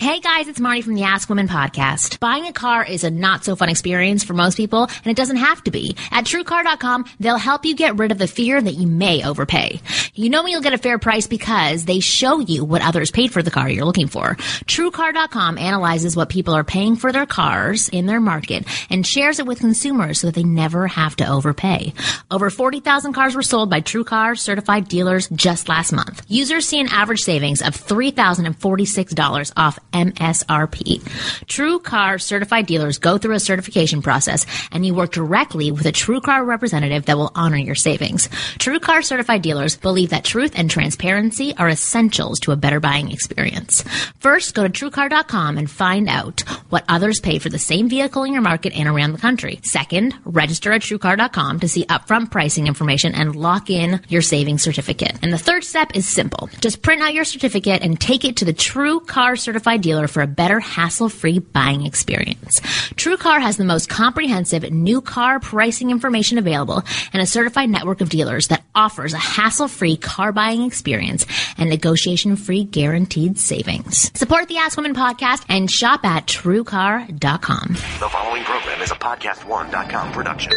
Hey guys, it's Marty from the Ask Women podcast. Buying a car is a not so fun experience for most people, and it doesn't have to be. At TrueCar.com, they'll help you get rid of the fear that you may overpay. You know you'll get a fair price because they show you what others paid for the car you're looking for. TrueCar.com analyzes what people are paying for their cars in their market and shares it with consumers so that they never have to overpay. Over 40,000 cars were sold by TrueCar certified dealers just last month. Users see an average savings of $3,046 off MSRP. TrueCar certified dealers go through a certification process and you work directly with a TrueCar representative that will honor your savings. TrueCar certified dealers believe that truth and transparency are essentials to a better buying experience. First, go to truecar.com and find out what others pay for the same vehicle in your market and around the country. Second, register at truecar.com to see upfront pricing information and lock in your savings certificate. And the third step is simple. Just print out your certificate and take it to the TrueCar certified dealer for a better hassle-free buying experience. TrueCar has the most comprehensive new car pricing information available and a certified network of dealers that offers a hassle-free car buying experience and negotiation-free guaranteed savings. Support the Ask Women podcast and shop at truecar.com. The following program is a podcast1.com production.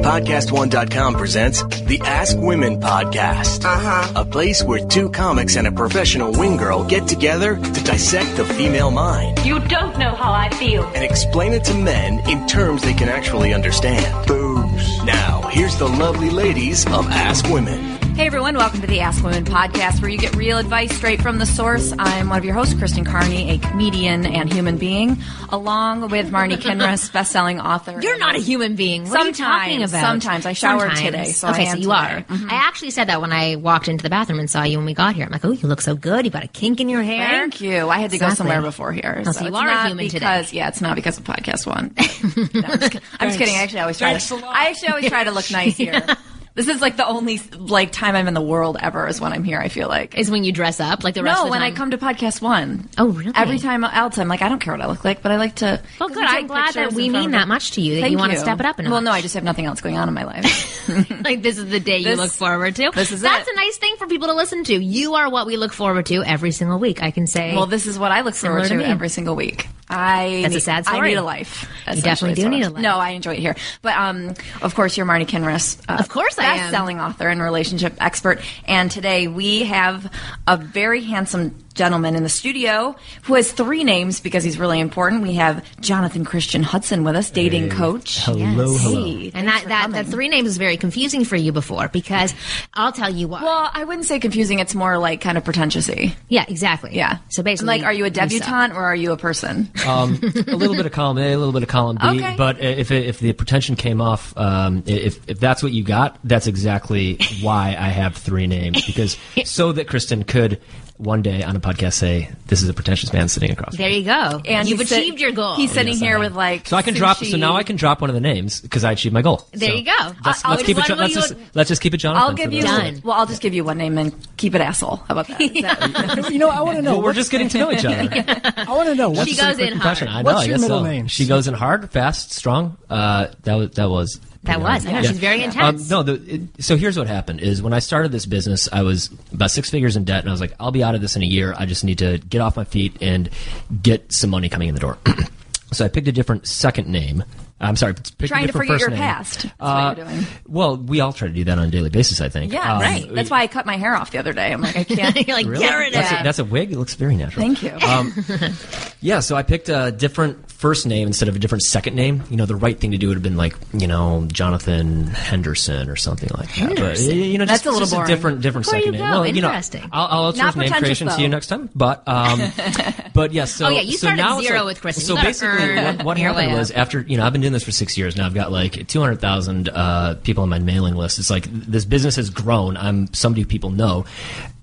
Podcast1.com presents the Ask Women Podcast. Uh-huh. A place where two comics and a professional wing girl get together to dissect the female mind You don't know how I feel. and explain it to men in terms they can actually understand. Boobs. Now, here's the lovely ladies of Ask Women. Hey everyone, welcome to the Ask Women podcast where you get real advice straight from the source. I'm one of your hosts, Kristen Carney, a comedian and human being, along with Marni Kinrys, best-selling author. You're not a human being. What are you talking about? sometimes. I showered Sometimes. today, so okay, so you today. are. I actually said that when I walked into the bathroom and saw you when we got here. I'm like, oh, you look so good. You got a kink in your hair. Thank you. I had to go somewhere before here. Oh, so you it's are a human today. because, Yeah, it's not because of podcast one. No, I'm, just, I'm just kidding. I actually always try to. I actually always try to look nice here. This is like the only like time I'm in the world ever is when I'm here. I feel like. Is when you dress up like the rest No, of the when time. I come to podcast one. Oh, really? Every time else, I'm like, I don't care what I look like, but I like to. Well, good. I'm glad that we mean that much to you that Thank you want to step it up. And well, no. I just have nothing else going on in my life. like this is the day you look forward to. this is That's it. a nice thing for people to listen to. You are what we look forward to every single week. I can say. well, this is what I look forward to to, every single week. I That's a need- sad I need a life. You definitely do need a life. No, I enjoy it here. But um, of course, you're Marni Kinrys. Uh, Of course I. Best-selling author and relationship expert. And today we have a very handsome gentleman in the studio who has three names because he's really important. We have Jonathan Christian Hudson with us, dating coach. Hello, Yes. hello. Hey, and that that, that three names was very confusing for you before because I'll tell you what. Well, I wouldn't say confusing. It's more like kind of pretentiousy. yeah, exactly. Yeah. So basically, like, are you a suck. debutante or are you a person? Um, a little bit of column A, a little bit of column B. Okay. But if if the pretension came off, um, if if that's what you got, that's exactly why I have three names because so that Kristen could one day on a podcast say, "This is a pretentious man sitting across." There you go. And you've he's sit- achieved your goal. He's sitting Yes, here with like. So I can drop. So now I can drop one of the names because I achieved my goal. There So you go. Let's, let's keep it. just let Let's you- just let's just keep it Jonathan. I'll give you. rest of Done. Well, I'll just give you one name and keep it asshole. How about that? Is that- You know, I want to know. Well, we're just getting to know each other. I want to know. What's, She goes in hard. I know. What's I your guess middle so. name? She goes in hard, fast, strong. Uh, that was that was. That was. I know, she's very intense. Um, no, the, it, so here's what happened: is when I started this business, I was about six figures in debt, and I was like, "I'll be out of this in a year. I just need to get off my feet and get some money coming in the door." so I picked a different second name. I'm sorry, Trying to forget your name. past. That's Uh, what you're doing. Well, we all try to do that on a daily basis. I think. Yeah, Um, right. That's why I cut my hair off the other day. I'm like, I can't. You're like, Really? get rid of That's, that's a wig. It looks very natural. Thank you. Um, yeah, so I picked a different first name instead of a different second name. You know, the right thing to do would have been like, you know, Jonathan Henderson or something like that. But, you know, That's just, a little just boring. a different, different you second name. go. Well, you know, Interesting. I'll, I'll outsource Not name creation to you next time. But, um, but yeah, so Oh, yeah, you so started now it's zero like- with Kristen. So You gotta basically, earn what, what your way happened was up. after you know I've been doing this for six years now. I've got like two hundred thousand uh, people on my mailing list. It's like this business has grown. I'm somebody people know,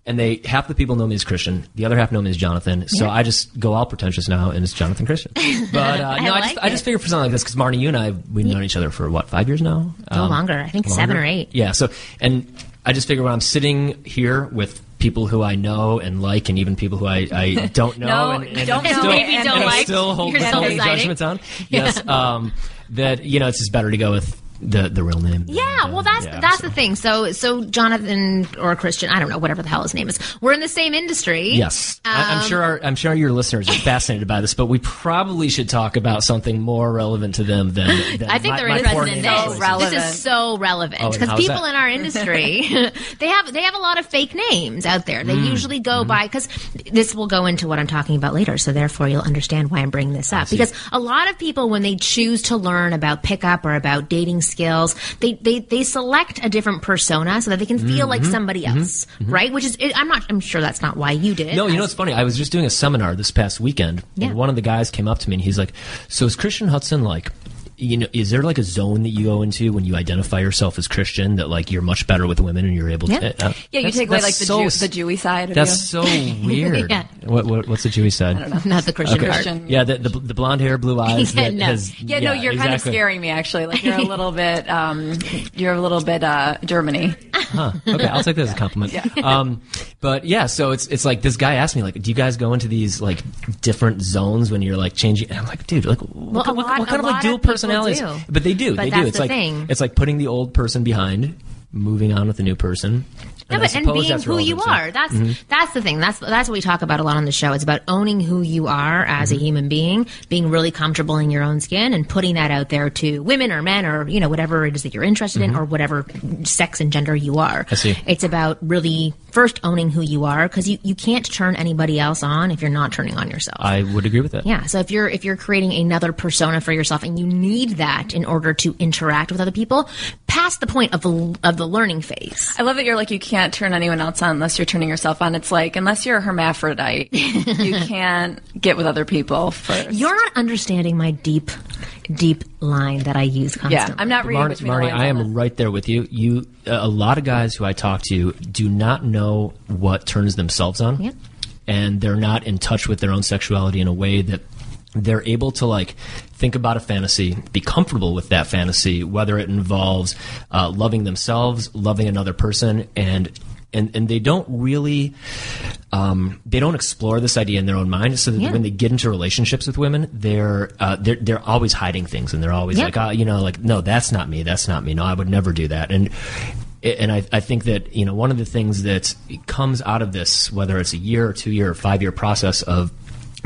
and they half the people know me as Christian, the other half know me as Jonathan. So I just go all pretentious now, and it's Jonathan Christian. But uh, no, I just like I just it. figured for something like this because Marni, you and I we've known each other for what five years now? No Um, longer. I think seven or eight. Yeah. So, and I just figure when I'm sitting here with people who I know and like, and even people who I, I don't know, No, and, and don't know still, maybe and don't like. still hold, You're holding judgments on. Yes. Um, that you know, it's just better to go with the the real name. Yeah, well, that's yeah, that's so. the thing. So, so Jonathan or Christian, I don't know, whatever the hell his name is. We're in the same industry. Yes, I, I'm Um, sure. Our, I'm sure your listeners are fascinated by this, but we probably should talk about something more relevant to them than. than I think my, they're my interested in this. relevant. This is so relevant Oh, because how's people that? in our industry they have they have a lot of fake names out there. Mm. They usually go Mm-hmm. by because this will go into what I'm talking about later. So therefore, you'll understand why I'm bringing this up because a lot of people when they choose to learn about pickup or about dating skills, they they they select a different persona so that they can feel like Mm-hmm. somebody else, right? Which is I'm not I'm sure that's not why you did. No, you know I- what's funny? I was just doing a seminar this past weekend, Yeah. and one of the guys came up to me and he's like, "So is Christian Hudson like?" You know, is there like a zone that you go into when you identify yourself as Christian that like you're much better with women and you're able to? Yeah. uh, Yeah, you that's- take away like the so Jew, the Jewy side of That's you. so weird. Yeah. what, what, what's the Jewy side? not the Christian Okay. Christian. Yeah, the, the the blonde hair, blue eyes. Yeah, that no. has, Yeah, no, you're kind of scaring me actually. Like you're a little bit, um, you're a little bit uh, Germany. Huh. Okay, I'll take that as a compliment. Um, but yeah, so it's it's like this guy asked me like, do you guys go into these like different zones when you're like changing? And I'm like, dude, like what, a what, lot- what kind of like dual of do. But they do, But they do. It's the like thing. it's like putting the old person behind, moving on with the new person. No, And I but and being that's who you relevant, so- are. That's that's the thing. That's that's what we talk about a lot on the show. It's about owning who you are as Mm-hmm. a human being, being really comfortable in your own skin, and putting that out there to women or men or you know whatever it is that you're interested in or whatever sex and gender you are. Mm-hmm. I see. It's about really first owning who you are because you, you can't turn anybody else on if you're not turning on yourself. I would agree with that. Yeah. So if you're if you're creating another persona for yourself and you need that in order to interact with other people, past the point of the of the learning phase. I love that you're like you can't turn anyone else on unless you're turning yourself on. It's like unless you're a hermaphrodite, you can't get with other people first. You're not understanding my deep, deep line that I use constantly. yeah, I'm not reading Marni, between Marni the lines I am this. right there with you. You, uh, a lot of guys who I talk to do not know what turns themselves on, Yep. and they're not in touch with their own sexuality in a way that they're able to like think about a fantasy, be comfortable with that fantasy, whether it involves uh, loving themselves, loving another person, and and and they don't really um, they don't explore this idea in their own mind. So that Yeah. when they get into relationships with women, they're uh, they're they're always hiding things, and they're always Yeah. like, oh, you know, like no, that's not me, that's not me. No, I would never do that. And and I, I think that you know one of the things that comes out of this, whether it's a year or two year or five year process of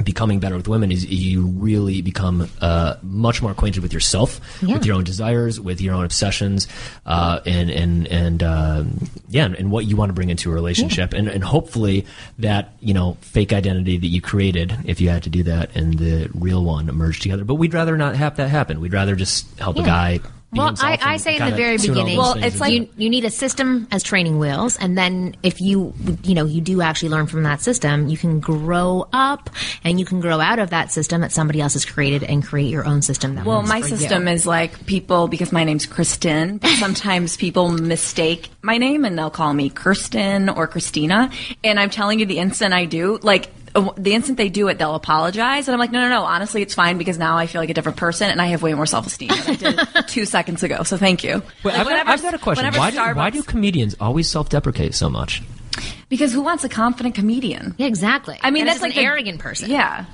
becoming better with women is you really become uh, much more acquainted with yourself, Yeah. with your own desires, with your own obsessions, uh, and and and um yeah, and, and what you want to bring into a relationship, and and hopefully that you know fake identity that you created, if you had to do that, and the real one merge together. But we'd rather not have that happen. We'd rather just help a guy. Be Well, I, I say in the very beginning, Well, it's like- you, you need a system as training wheels, and then if you you know you do actually learn from that system, you can grow up and you can grow out of that system that somebody else has created and create your own system. That Well, works my for you. system is like people because my name's Kristen, but sometimes people mistake my name and they'll call me Kirsten or Christina. And I'm telling you, the instant I do, like Uh, the instant they do it, they'll apologize, and I'm like, no, no, no. Honestly, it's fine because now I feel like a different person, and I have way more self esteem than I did two seconds ago. So thank you. Wait, Like, I've, got, whenever- I've got a question. Why do, why do comedians always self-deprecate so much? Because who wants a confident comedian? Yeah, exactly. I mean, And that's it's like an the- arrogant person. Yeah.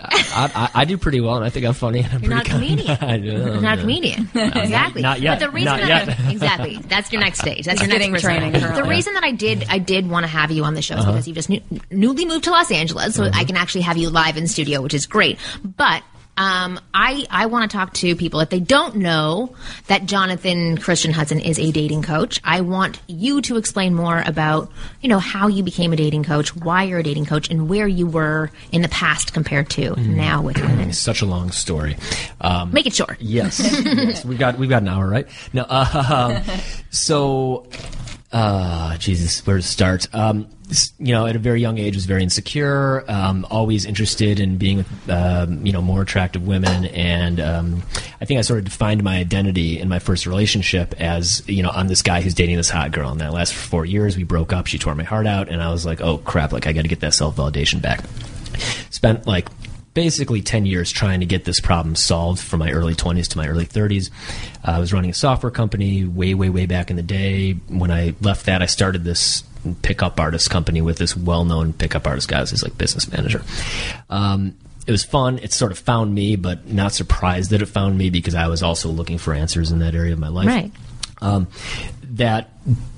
I, I, I do pretty well, and I think I'm funny. And I'm You're not a pretty comedian. kind. You're not a comedian. exactly. not yet. But the reason Not that yet. I, exactly. That's your next stage. That's your next getting persona. training The currently. reason that I did I did want to have you on the show is uh-huh. because you've just new, newly moved to Los Angeles, so mm-hmm. I can actually have you live in studio, which is great. But um, I I want to talk to people if they don't know that Jonathan Christian Hudson is a dating coach. I want you to explain more about you know how you became a dating coach, why you're a dating coach, and where you were in the past compared to now with women. It's such a long story. Um, Make it short. Yes, yes. We've got we've got an hour, right? No. Uh, so, uh, Jesus, where to start? Um, you know, at a very young age, was very insecure. Um, always interested in being with, um, you know, more attractive women, and um, I think I sort of defined my identity in my first relationship as, you know, I'm this guy who's dating this hot girl, and that for four years. We broke up. She tore my heart out, and I was like, oh crap! Like I got to get that self validation back. Spent like basically 10 years trying to get this problem solved from my early 20s to my early 30s. Uh, I was running a software company way, way, way back in the day. When I left that, I started this pickup artist company with this well known pickup artist guy. His like business manager. Um, it was fun. It sort of found me, but not surprised that it found me because I was also looking for answers in that area of my life. Right. Um, that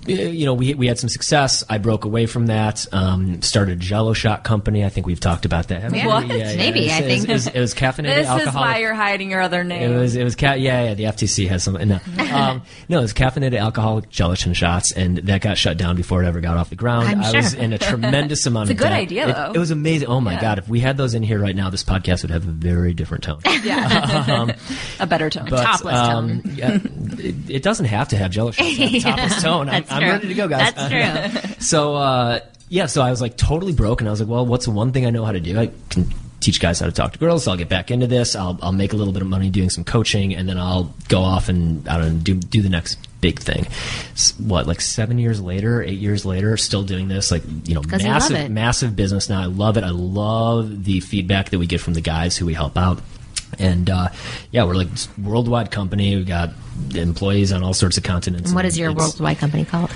you know we we had some success. I broke away from that. Um, started a Jello shot company. I think we've talked about that. we? What? Maybe, It was- I think. it was, it was caffeinated This alcoholic. is why you're hiding your other name. It was it was ca- yeah yeah the FTC has some no um, no it was caffeinated alcoholic gelatin shots and that got shut down before it ever got off the ground. I'm I was in a tremendous amount It's of a good debt. idea, It- though. It, was amazing. Oh my Yeah. god! If we had those in here right now, this podcast would have a very different tone. yeah. a better tone. But, Topless um, yeah, it, it doesn't have to have Jello shots. topless tone. I'm, I'm ready to go, guys. That's true. So uh, yeah, so I was like totally broke, and I was like, well, what's the one thing I know how to do? I can teach guys how to talk to girls. So I'll get back into this. I'll I'll make a little bit of money doing some coaching, and then I'll go off and I don't know, do do the next big thing. What like seven years later, eight years later, still doing this? Like you know massive massive business now. I love it. I love the feedback that we get from the guys who we help out. And uh, yeah, we're like worldwide company. We've got employees on all sorts of continents. And what and is your worldwide company called?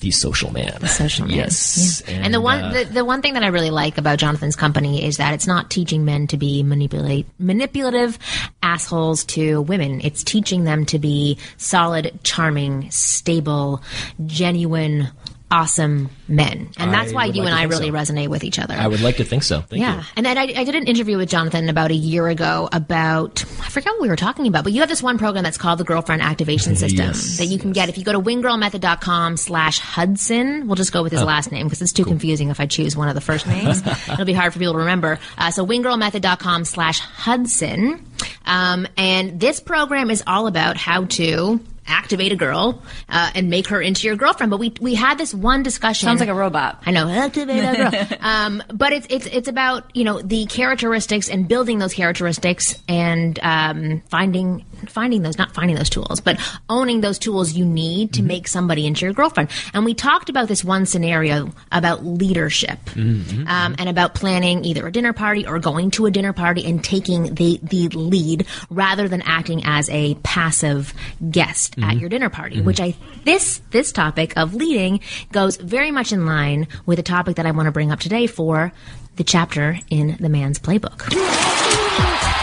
The Social Man. The Social Man. Yes. Yeah. And, the one uh, the, the one thing that I really like about Jonathan's company is that it's not teaching men to be manipulate manipulative assholes to women. It's teaching them to be solid, charming, stable, genuine, awesome men. And that's I why you like and I really so. resonate with each other. I would like to think so. Thank yeah, you. and then I, I did an interview with Jonathan about a year ago about I forgot what we were talking about, but you have this one program that's called the Girlfriend Activation System Yes, that you can get if you go to winggirlmethod.com slash Hudson. We'll just go with his last name because it's too confusing if I choose one of the first names. It'll be hard for people to remember. Uh, so winggirlmethod.com slash Hudson, um, and this program is all about how to activate a girl uh, and make her into your girlfriend. But we we had this one discussion. Sounds like a robot. I know, activate a girl. um, but it's it's it's about you know the characteristics and building those characteristics and um, finding finding those not finding those tools, but owning those tools you need to make somebody into your girlfriend. And we talked about this one scenario about leadership um, and about planning either a dinner party or going to a dinner party and taking the the lead rather than acting as a passive guest at mm-hmm. your dinner party. Mm-hmm. Which I this this topic of leading goes very much in line with the topic that I want to bring up today for the chapter in the man's playbook.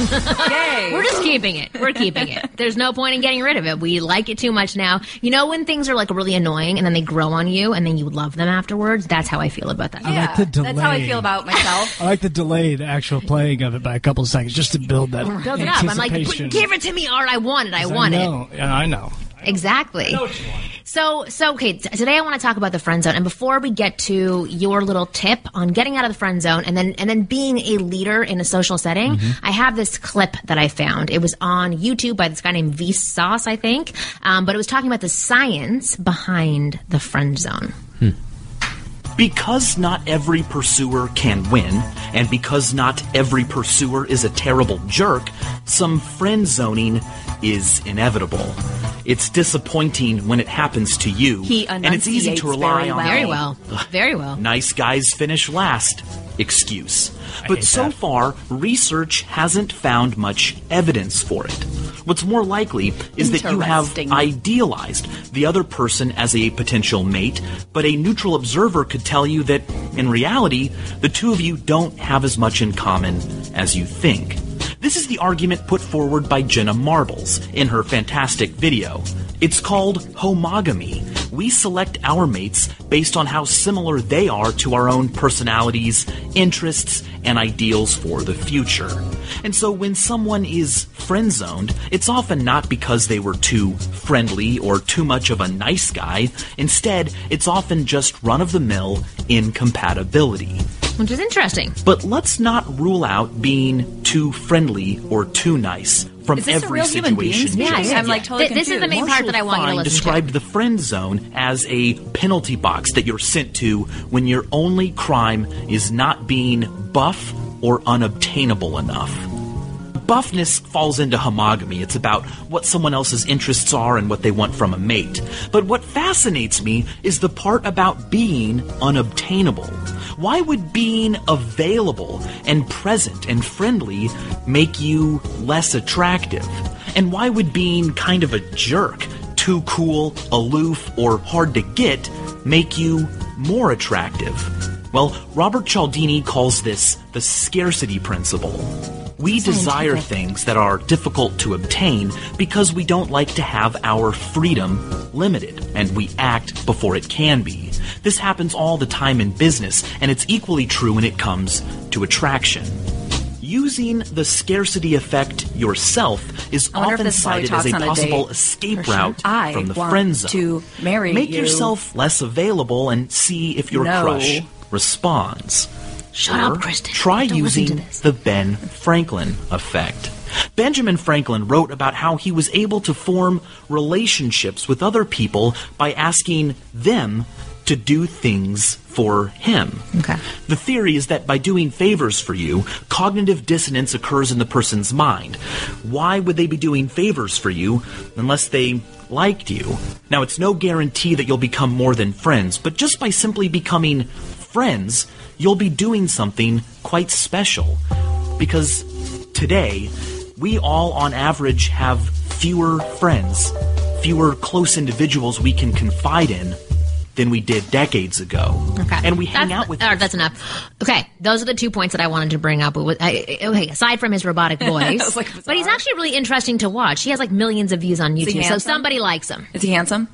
Yay. We're just keeping it. We're keeping it. There's no point in getting rid of it. We like it too much now. You know when things are like really annoying and then they grow on you and then you love them afterwards? That's how I feel about that. yeah, the that's how I feel about myself. I like the delayed actual playing of it by a couple of seconds just to build that Build it up. I'm like, anticipation. give it to me, Art. I want it. I want I it. know. Yeah, I know. Exactly. So, so okay. T- today I want to talk about the friend zone, and before we get to your little tip on getting out of the friend zone, and then and then being a leader in a social setting, I have this clip that I found. It was on YouTube by this guy named Vsauce, I think, um, but it was talking about the science behind the friend zone. Because not every pursuer can win, and because not every pursuer is a terrible jerk, some friend zoning is inevitable. It's disappointing when it happens to you, He and it's easy to rely very on well. Very well. Very well. nice guys finish last excuse. But so that. far, research hasn't found much evidence for it. What's more likely is that you have idealized the other person as a potential mate, but a neutral observer could tell you that, in reality, the two of you don't have as much in common as you think. This is the argument put forward by Jenna Marbles in her fantastic video. It's called homogamy. We select our mates based on how similar they are to our own personalities, interests, and ideals for the future. And so when someone is friend zoned, it's often not because they were too friendly or too much of a nice guy. Instead, it's often just run of the mill incompatibility. Which is interesting. But let's not rule out being too friendly or too nice from Is this a every real human being situation. speaking? Yeah, I'm like totally Th- this is the confused. main part that I want you to Marshall listen Fine to. described the friend zone as a penalty box that you're sent to when your only crime is not being buff or unobtainable enough. Buffness falls into homogamy. It's about what someone else's interests are and what they want from a mate. But what fascinates me is the part about being unobtainable. Why would being available and present and friendly make you less attractive? And why would being kind of a jerk, too cool, aloof, or hard to get make you more attractive? Well, Robert Cialdini calls this the scarcity principle. We desire things that are difficult to obtain because we don't like to have our freedom limited, and we act before it can be. This happens all the time in business, and it's equally true when it comes to attraction. Using the scarcity effect yourself is I wonder if often this is how he cited as a on a possible escape sure. route I from the friend zone. to marry Make you. yourself less available and see if your No. crush responds. Shut Or up, Kristen. Try Don't using the Ben Franklin effect. Benjamin Franklin wrote about how he was able to form relationships with other people by asking them to do things for him. Okay. The theory is that by doing favors for you, cognitive dissonance occurs in the person's mind. Why would they be doing favors for you unless they liked you? Now, it's no guarantee that you'll become more than friends, but just by simply becoming friends, you'll be doing something quite special. Because today, we all on average have fewer friends, fewer close individuals we can confide in than we did decades ago. Okay. And we hang That's- out with all right, that's enough. Okay, those are the two points that I wanted to bring up. With, I, okay, aside from his robotic voice, like, but he's actually really interesting to watch. He has like millions of views on YouTube, so somebody likes him. Is he handsome?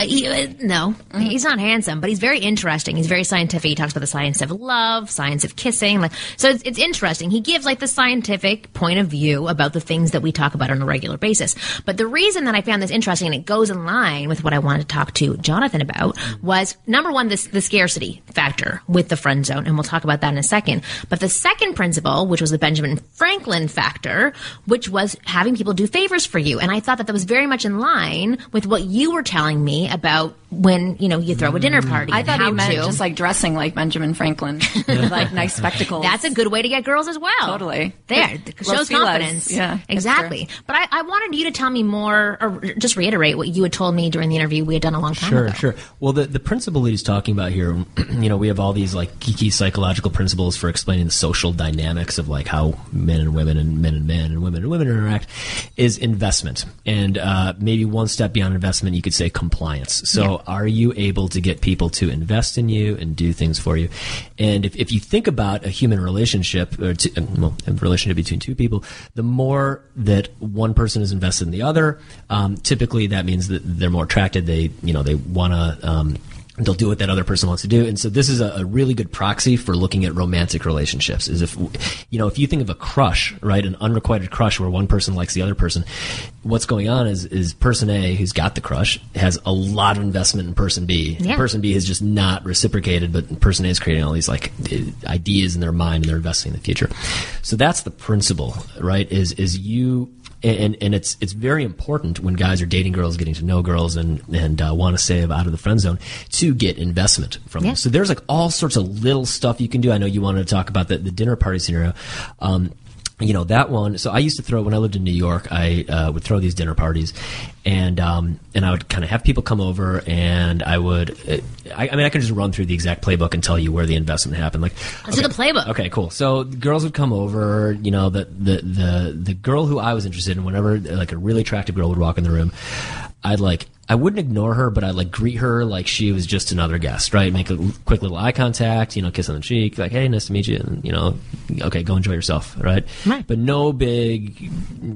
Uh, he, uh, no, he's not handsome, but he's very interesting. He's very scientific. He talks about the science of love, science of kissing. Like, so it's, it's interesting. He gives like the scientific point of view about the things that we talk about on a regular basis. But the reason that I found this interesting and it goes in line with what I wanted to talk to Jonathan about was number one, this the scarcity factor with the friend zone, and we'll talk about that in a second. But the second principle, which was the Benjamin Franklin factor, which was having people do favors for you, and I thought that that was very much in line with what you were telling me about when you know you throw a dinner party. I thought how he meant to. just like dressing like Benjamin Franklin, with like nice spectacles. That's a good way to get girls as well. Totally. There, Los shows Feliz. confidence. Yeah, exactly. But I, I wanted you to tell me more, or just reiterate what you had told me during the interview we had done a long time Sure, ago. sure. Sure. Well, the, the principle that he's talking about here, you know, we have all these like geeky psychological principles for explaining the social dynamics of like how men and women and men and men and women and women interact is investment. And uh, maybe one step beyond investment, you could say compliance. So are you able to get people to invest in you and do things for you? And if, if you think about a human relationship, or to, uh, well, a relationship between two people, the more that one person is invested in the other, um, typically that means that they're more attracted. They, you know, they want to, um, they'll do what that other person wants to do. And so this is a, a really good proxy for looking at romantic relationships is if, you know, if you think of a crush, right, an unrequited crush where one person likes the other person, what's going on is, is person A who's got the crush has a lot of investment in person B. Yeah. Person B has just not reciprocated, but person A is creating all these like ideas in their mind and they're investing in the future. So that's the principle, right, is, is you, and and it's it's very important when guys are dating girls, getting to know girls, and and uh, want to stay out of the friend zone to get investment from Yeah. them. So there's like all sorts of little stuff you can do. I know you wanted to talk about the, the dinner party scenario. Um, you know that one. So I used to throw when I lived in New York. I uh, would throw these dinner parties, and um, and I would kind of have people come over, and I would. Uh, I, I mean, I could just run through the exact playbook and tell you where the investment happened. Like, okay, the playbook. Okay, cool. So the girls would come over. You know, the the the the girl who I was interested in, whenever like a really attractive girl would walk in the room, I'd like I wouldn't ignore her, but I'd like greet her like she was just another guest, right? Make a quick little eye contact, you know, kiss on the cheek, like, hey, nice to meet you, and you know, okay, go enjoy yourself, right? Right. But no big.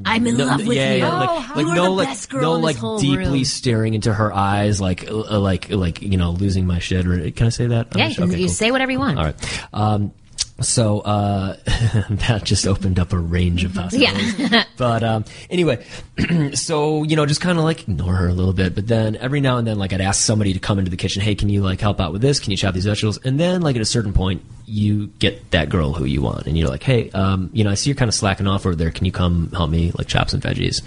I'm in no, love with yeah, you. Yeah, Oh, like, you like are no, the like best girl no, in this like whole deeply room. staring into her eyes, like, uh, like, like, you know, losing my shit. Or can I say that? Yeah, you can okay, you cool. say whatever you want. All right. Um, so uh, that just opened up a range of possibilities. Yeah. but um, anyway, so you know, just kind of like ignore her a little bit. But then every now and then, like I'd ask somebody to come into the kitchen. Hey, can you like help out with this? Can you chop these vegetables? And then, like at a certain point, you get that girl who you want, and you're like, hey, um, you know, I see you're kind of slacking off over there. Can you come help me like chop some veggies?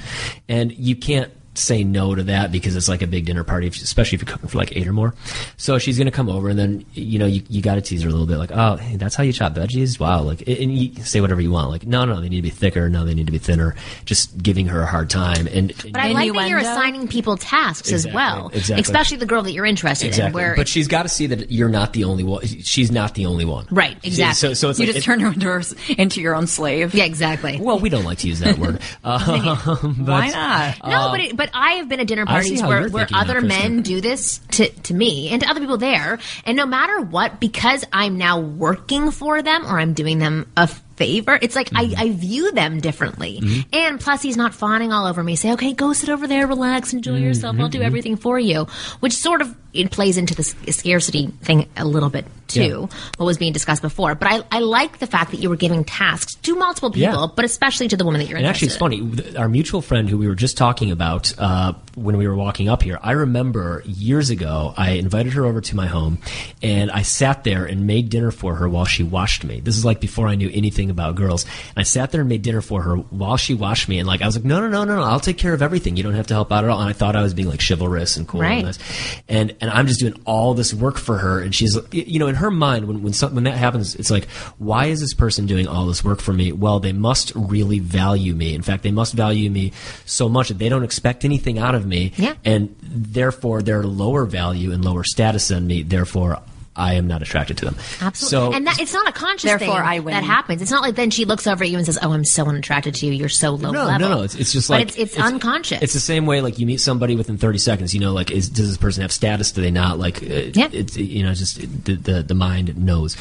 And you can't say no to that because it's like a big dinner party, if- especially if you're cooking for like eight or more. So she's gonna come over, and then you know you, you got to tease her a little bit, like, oh, hey, that's how you chop veggies. Wow, like, and you say whatever you want, like, no, no, they need to be thicker, no, they need to be thinner. Just giving her a hard time, and But I like that you're assigning people tasks as well, exactly. especially the girl that you're interested in. exactly. Where but she's got to see that you're not the only one. She's not the only one, Right, exactly. So, so it's You like just it- turn her into, her into your own slave. yeah, exactly. Well, we don't like to use that word. Um, but- Why not? No, but it, but I have been at dinner parties where, where other men do this to, to me and to other people there, and no matter what, because I'm now working for them or I'm doing them a favor, it's like Mm-hmm. I, I view them differently. And plus, he's not fawning all over me. Say, okay, go sit over there, relax, enjoy Mm-hmm. yourself. I'll do everything for you, which sort of it plays into the scarcity thing a little bit too. What was being discussed before, but I I like the fact that you were giving tasks to multiple people, Yeah. but especially to the woman that you're And actually, it's in. funny. Our mutual friend who we were just talking about uh, when we were walking up here, I remember years ago, I invited her over to my home and I sat there and made dinner for her while she washed me. This is like before I knew anything about girls. And I sat there and made dinner for her while she washed me. And like, I was like, no, no, no, no, no, I'll take care of everything. You don't have to help out at all. And I thought I was being like chivalrous and cool Right. and nice. And, and I'm just doing all this work for her. And she's, you know, in her mind, when, when, some, when that happens, it's like, why is this person doing all this work for me? Well, they must really value me. In fact, they must value me so much that they don't expect anything out of me. Yeah. And therefore, they're lower value and lower status than me. Therefore, I am not attracted to them. Absolutely. So, and that it's not a conscious Therefore, thing I win. that happens. It's not like then she looks over at you and says, "Oh, I'm so unattracted to you. You're so low no, level." no, no. It's, it's just But like it's, it's, unconscious. It's the same way like you meet somebody within 30 seconds. You know, like is, does this person have status? Do they not? Like, uh, Yeah. it's you know just the, the the mind knows.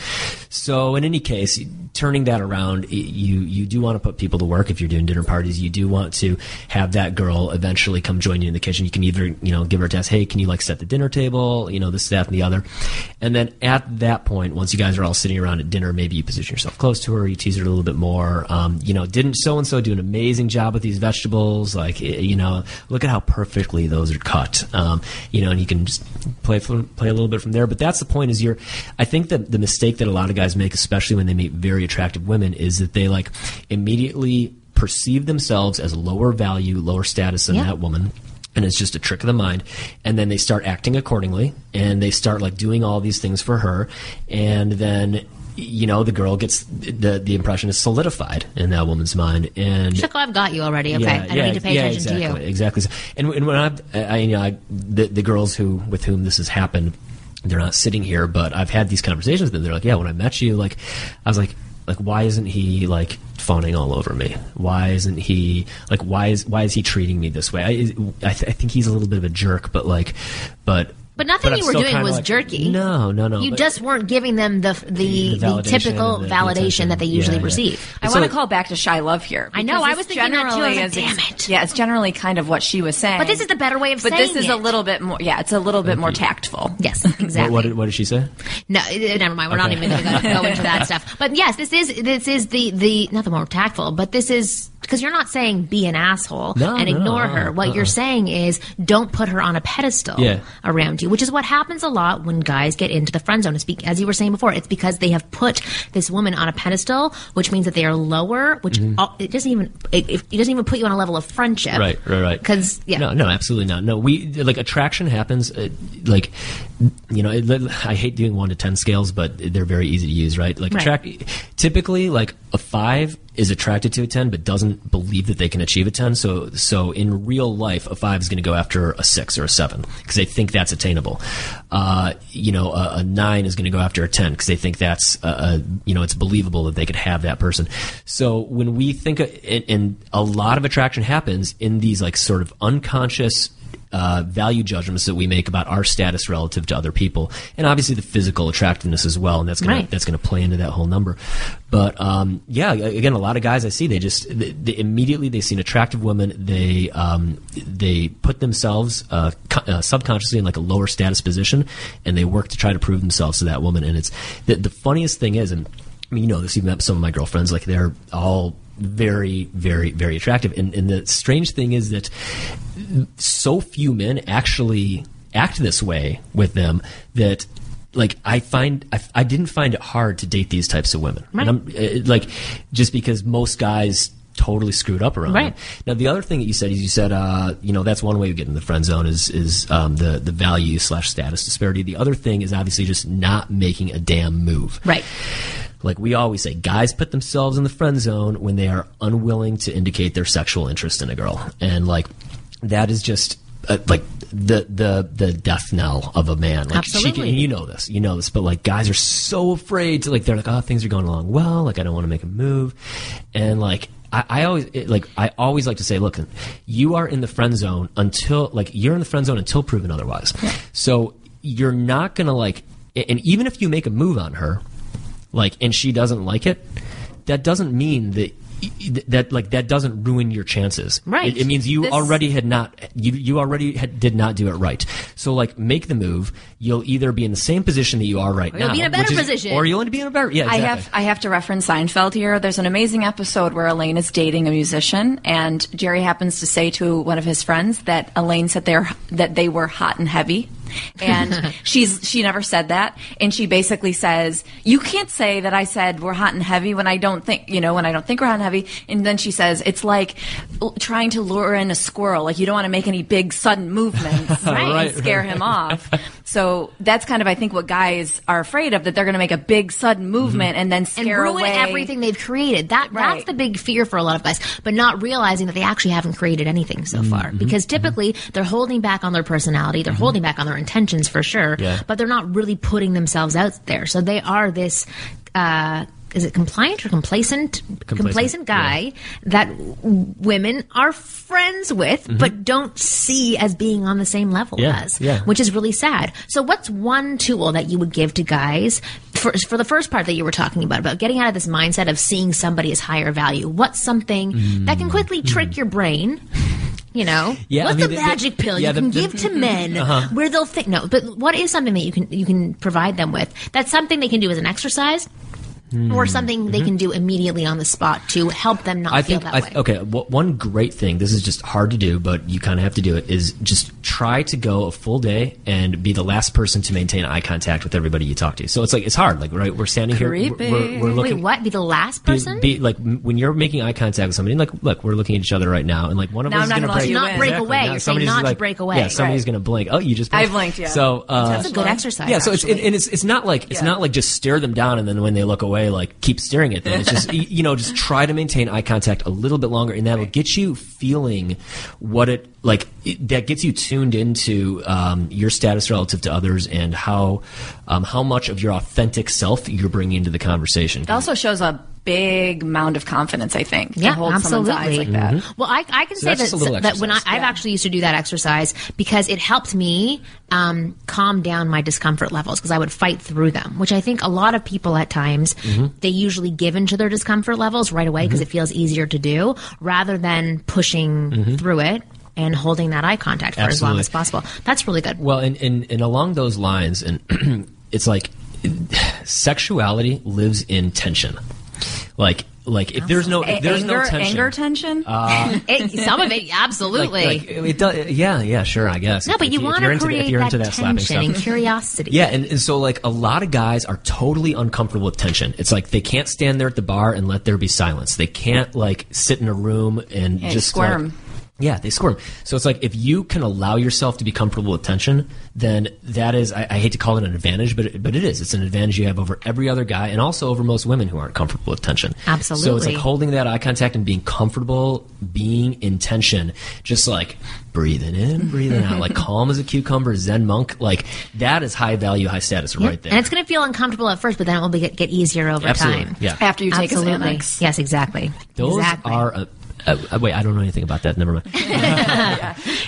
So in any case, turning that around, you you do want to put people to work if you're doing dinner parties. You do want to have that girl eventually come join you in the kitchen. You can either you know give her a task. Hey, can you like set the dinner table? You know this, that, and the other. And then at that point, once you guys are all sitting around at dinner, maybe you position yourself close to her. You tease her a little bit more. Um, you know, didn't so and so do an amazing job with these vegetables? Like, you know, look at how perfectly those are cut. Um, you know, and you can just play play a little bit from there. But that's the point. Is you're, I think that the mistake that a lot of guys make, especially when they meet very attractive women, is that they like immediately perceive themselves as lower value, lower status than that woman and it's just a trick of the mind and then they start acting accordingly and they start like doing all these things for her and then you know the girl gets the the impression is solidified in that woman's mind and She's like, "Oh, I've got you already. Okay, I don't need to pay yeah, attention exactly, to you." Exactly. And, and when I've, I, you know, I, the, the girls who with whom this has happened, they're not sitting here, but I've had these conversations with them. They're like, yeah, when I met you, like, I was like, like, why isn't he like fawning all over me? Why isn't he like, why is why is he treating me this way? I, I, th- I think he's a little bit of a jerk, but like, but. But nothing I'm you were doing was like, jerky. No, no, no. You just weren't giving them the the, The the, validation typical the- the validation attention. that they usually Yeah, yeah. receive. I So- want to call back to shy love here. I know, I was thinking that too. I was like, generally "Damn is- it." Yeah, it's generally kind of what she was saying. But this is the better way of But saying But this is a little bit more. Yeah, it's a little bit more tactful. Yes, exactly. what, did, what did she say? No, eh, never mind. We're not even going to go into that stuff. But yes, this is this is the the not the more tactful, but this is because you're not saying be an asshole No, and no, ignore uh-uh, her. What uh-uh. you're saying is don't put her on a pedestal Yeah. around you, which is what happens a lot when guys get into the friend zone. It's be- as you were saying before, it's because they have put this woman on a pedestal, which means that they are lower. Which all, it doesn't even it, it doesn't even put you on a level of friendship. Mm-hmm. Right, right, right. Because yeah, No, no, absolutely not. No, we like attraction happens. Uh, like, you know, it, I hate doing one to ten scales, but they're very easy to use, right? Like, Right. attract. Typically, like a five is attracted to a ten, but doesn't believe that they can achieve a ten. So, so in real life, a five is going to go after a six or a seven because they think that's attainable. Uh, you know, a, a nine is going to go after a ten because they think that's, uh, uh, you know, it's believable that they could have that person. So when we think, of, and, and a lot of attraction happens in these like sort of unconscious uh, value judgments that we make about our status relative to other people, and obviously the physical attractiveness as well, and that's gonna Right. that's gonna play into that whole number. But um, yeah, again, a lot of guys I see they just they, they immediately they see an attractive woman, they um, they put themselves uh, co- uh, subconsciously in like a lower status position, and they work to try to prove themselves to that woman. And it's the, the funniest thing is, and I mean, you know this. Met some of my girlfriends. Like they're all very, very, very attractive. And, and the strange thing is that so few men actually act this way with them that. Like I find, I, I didn't find it hard to date these types of women. And I'm, uh, like, just because most guys totally screwed up around Right. them. Now the other thing that you said is you said, uh, you know, that's one way of getting in the friend zone is is um, the the value slash status disparity. The other thing is obviously just not making a damn move. Right. Like we always say, guys put themselves in the friend zone when they are unwilling to indicate their sexual interest in a girl, and like that is just. Uh, like the the the death knell of a man. Like she Absolutely. can, you know this, you know this, but like guys are so afraid to like they're like, oh, things are going along well. Like I don't want to make a move, and like I, I always it, like I always like to say, look, you are in the friend zone until like you're in the friend zone until proven otherwise. So you're not gonna like, and even if you make a move on her, like and she doesn't like it that doesn't mean that that like that doesn't ruin your chances Right. it, it means you This- already had not you, you already had, did not do it right so like make the move you'll either be in the same position that you are right Or you'll now be in a better is- position. or you'll be in a better yeah I have I have to reference Seinfeld here. There's an amazing episode where Elaine is dating a musician, and Jerry happens to say to one of his friends that Elaine said they're that they were hot and heavy, and she's she never said that, and she basically says you can't say that I said we're hot and heavy when I don't think you know when I don't think we're hot and heavy, and then she says it's like trying to lure in a squirrel, like you don't want to make any big sudden movements, right, Right, and scare him off. So that's kind of I think what guys are afraid of that they're going to make a big sudden movement and then and scare ruin away everything they've created. That that's Right. the big fear for a lot of guys, but not realizing that they actually haven't created anything so Mm-hmm. far. Because typically they're holding back on their personality, they're holding back on their intentions for sure, Yeah. but they're not really putting themselves out there. So they are this. Uh, is it compliant or complacent? Complacent, guy that w- women are friends with, but don't see as being on the same level Mm-hmm. Yeah, as, yeah. which is really sad. So, what's one tool that you would give to guys for, for the first part that you were talking about, about getting out of this mindset of seeing somebody as higher value? What's something that can quickly trick your brain? You know, Mm-hmm. Yeah, I what's mean, the the- the- magic pill yeah, you can the- Uh-huh. give to men where they'll think no? But what is something that you can you can provide them with? That's something they can do as an exercise. Or something they can do immediately on the spot to help them not Mm-hmm. I feel think that I, way. okay. wh- one great thing. This is just hard to do, but you kind of have to do it. Is just try to go a full day and be the last person to maintain eye contact with everybody you talk to. So it's like it's hard. Like right, we're standing here. we're- Creepy. We're, we're looking. Wait, what? Be the last person? Be, like when you're making eye contact with somebody, like look, we're looking at each other right now, and like one of Now us I'm is not going to break, Not in. break Exactly. away. Now You're saying somebody's not to break away. Yeah, somebody's Right. going to blink. Oh, you just I blinked. blinked, yeah. So uh, That's a good exercise. yeah, so it's actually. and it's it's not like it's Yeah. not like just stare them down and then when they look away, like keep staring at them. It's just you know just try to maintain eye contact a little bit longer, and that will get you feeling what it like. It, that gets you tuned into um, your status relative to others and how um, how much of your authentic self you're bringing into the conversation. It also shows a big mound of confidence, I think, to Yeah, hold absolutely. someone's eyes like that. Well, I, I can So say that, just a little that when I, exercise. I've actually used to do that exercise because it helped me um, calm down my discomfort levels because I would fight through them, which I think a lot of people at times Mm-hmm. they usually give into their discomfort levels right away because it feels easier to do rather than pushing through it and holding that eye contact for as long Mm-hmm. As possible. That's really good. Well, and, and, and along those lines, and it's like sexuality lives in tension. Like, like if there's no if there's anger, no tension, anger tension. Uh, it- some of it, absolutely. like, like, it does, yeah, yeah, sure, I guess. no, If- but you want to the- create you're that, that tension and curiosity. Yeah, and, and so like a lot of guys are totally uncomfortable with tension. It's like they can't stand there at the bar and let there be silence. They can't like sit in a room and Yeah, just squirm. like- yeah, they squirm. So it's like if you can allow yourself to be comfortable with tension, then that is I, I hate to call it an advantage, but it, but it is. It's an advantage you have over every other guy, and also over most women who aren't comfortable with tension. Absolutely. So it's like holding that eye contact and being comfortable being in tension, just like breathing in, breathing out, like calm as a cucumber, Zen monk. Like that is high value, high status Yeah. right there. And it's going to feel uncomfortable at first, but then it will be, get, get easier over Absolutely. time. Yeah. After you take Absolutely. a Xanax. Yes, exactly. Those exactly. are uh, Uh, uh, wait, I don't know anything about that. Never mind.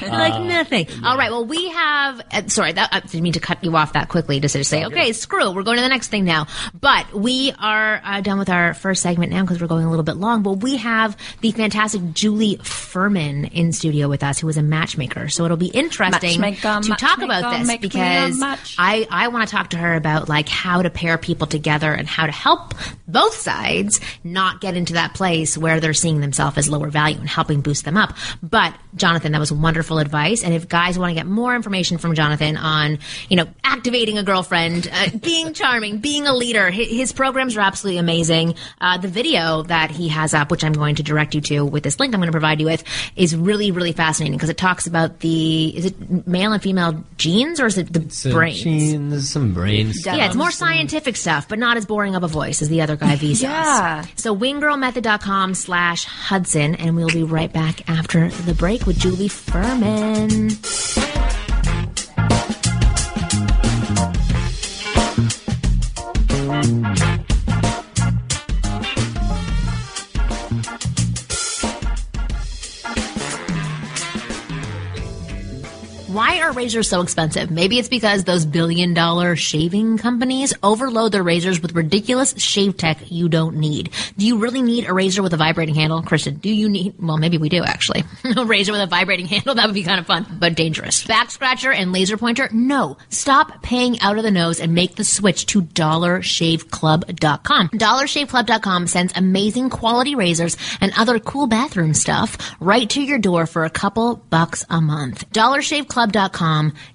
like nothing. All right. Well, we have. Uh, sorry, that, I didn't mean to cut you off that quickly. Just to say, okay, screw. We're going to the next thing now. But we are uh, done with our first segment now because we're going a little bit long. But we have the fantastic Julie Ferman in studio with us, who is a matchmaker. So it'll be interesting Matchmaker, to talk about this make me a because. I I want to talk to her about like how to pair people together and how to help both sides not get into that place where they're seeing themselves as lower value and helping boost them up. But Jonathan, that was wonderful advice. And if guys want to get more information from Jonathan on, you know, activating a girlfriend, uh, being charming, being a leader, his, his programs are absolutely amazing. Uh, the video that he has up, which I'm going to direct you to with this link I'm going to provide you with, is really, really fascinating because it talks about the, is it male and female genes or is it the Some brains? genes, some brains. Yeah, it's more scientific stuff, but not as boring of a voice as the other guy Vsauce. Yeah. So winggirlmethod.com slash Hudson, and we'll be right back after the break with Julie Ferman. Razors so expensive? Maybe it's because those billion dollar shaving companies overload their razors with ridiculous shave tech you don't need. Do you really need a razor with a vibrating handle? Christian, do you need, well, maybe we do actually. a razor with a vibrating handle, that would be kind of fun, but dangerous. Back scratcher and laser pointer? No. Stop paying out of the nose and make the switch to dollarshaveclub.com. Dollarshaveclub.com sends amazing quality razors and other cool bathroom stuff right to your door for a couple bucks a month. DollarShaveClub.com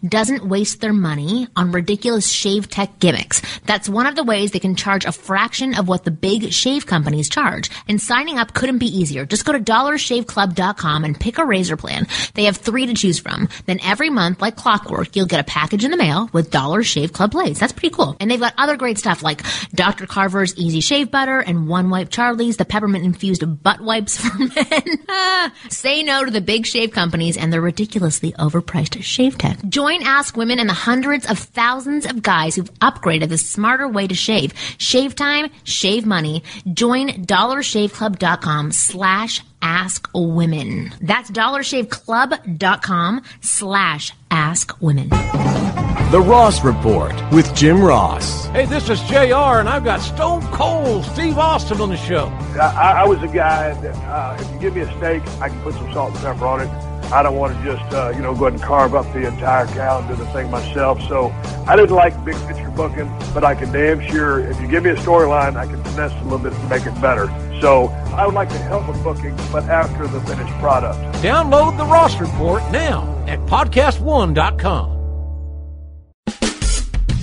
doesn't waste their money on ridiculous shave tech gimmicks. That's one of the ways they can charge a fraction of what the big shave companies charge. And signing up couldn't be easier. Just go to DollarShaveClub.com and pick a razor plan. They have three to choose from. Then every month, like clockwork, you'll get a package in the mail with Dollar Shave Club blades. That's pretty cool. And they've got other great stuff like Dr. Carver's Easy Shave Butter and One Wipe Charlie's, the peppermint infused butt wipes for men. Say no to the big shave companies and their ridiculously overpriced shave tech. Join Ask Women and the hundreds of thousands of guys who've upgraded the smarter way to shave. Shave time, shave money. Join dollarshaveclub.com slash ask women. That's dollarshaveclub.com slash ask women. The Ross Report with Jim Ross. Hey, this is JR, and I've got Stone Cold Steve Austin on the show. I, I was a guy that uh, if you give me a steak, I can put some salt and pepper on it. I don't want to just uh, you know go ahead and carve up the entire cow and do the thing myself. So I didn't like big picture booking, but I can damn sure if you give me a storyline, I can finesse a little bit to make it better. So I would like to help with booking, but after the finished product. Download the Ross Report now at podcast1.com.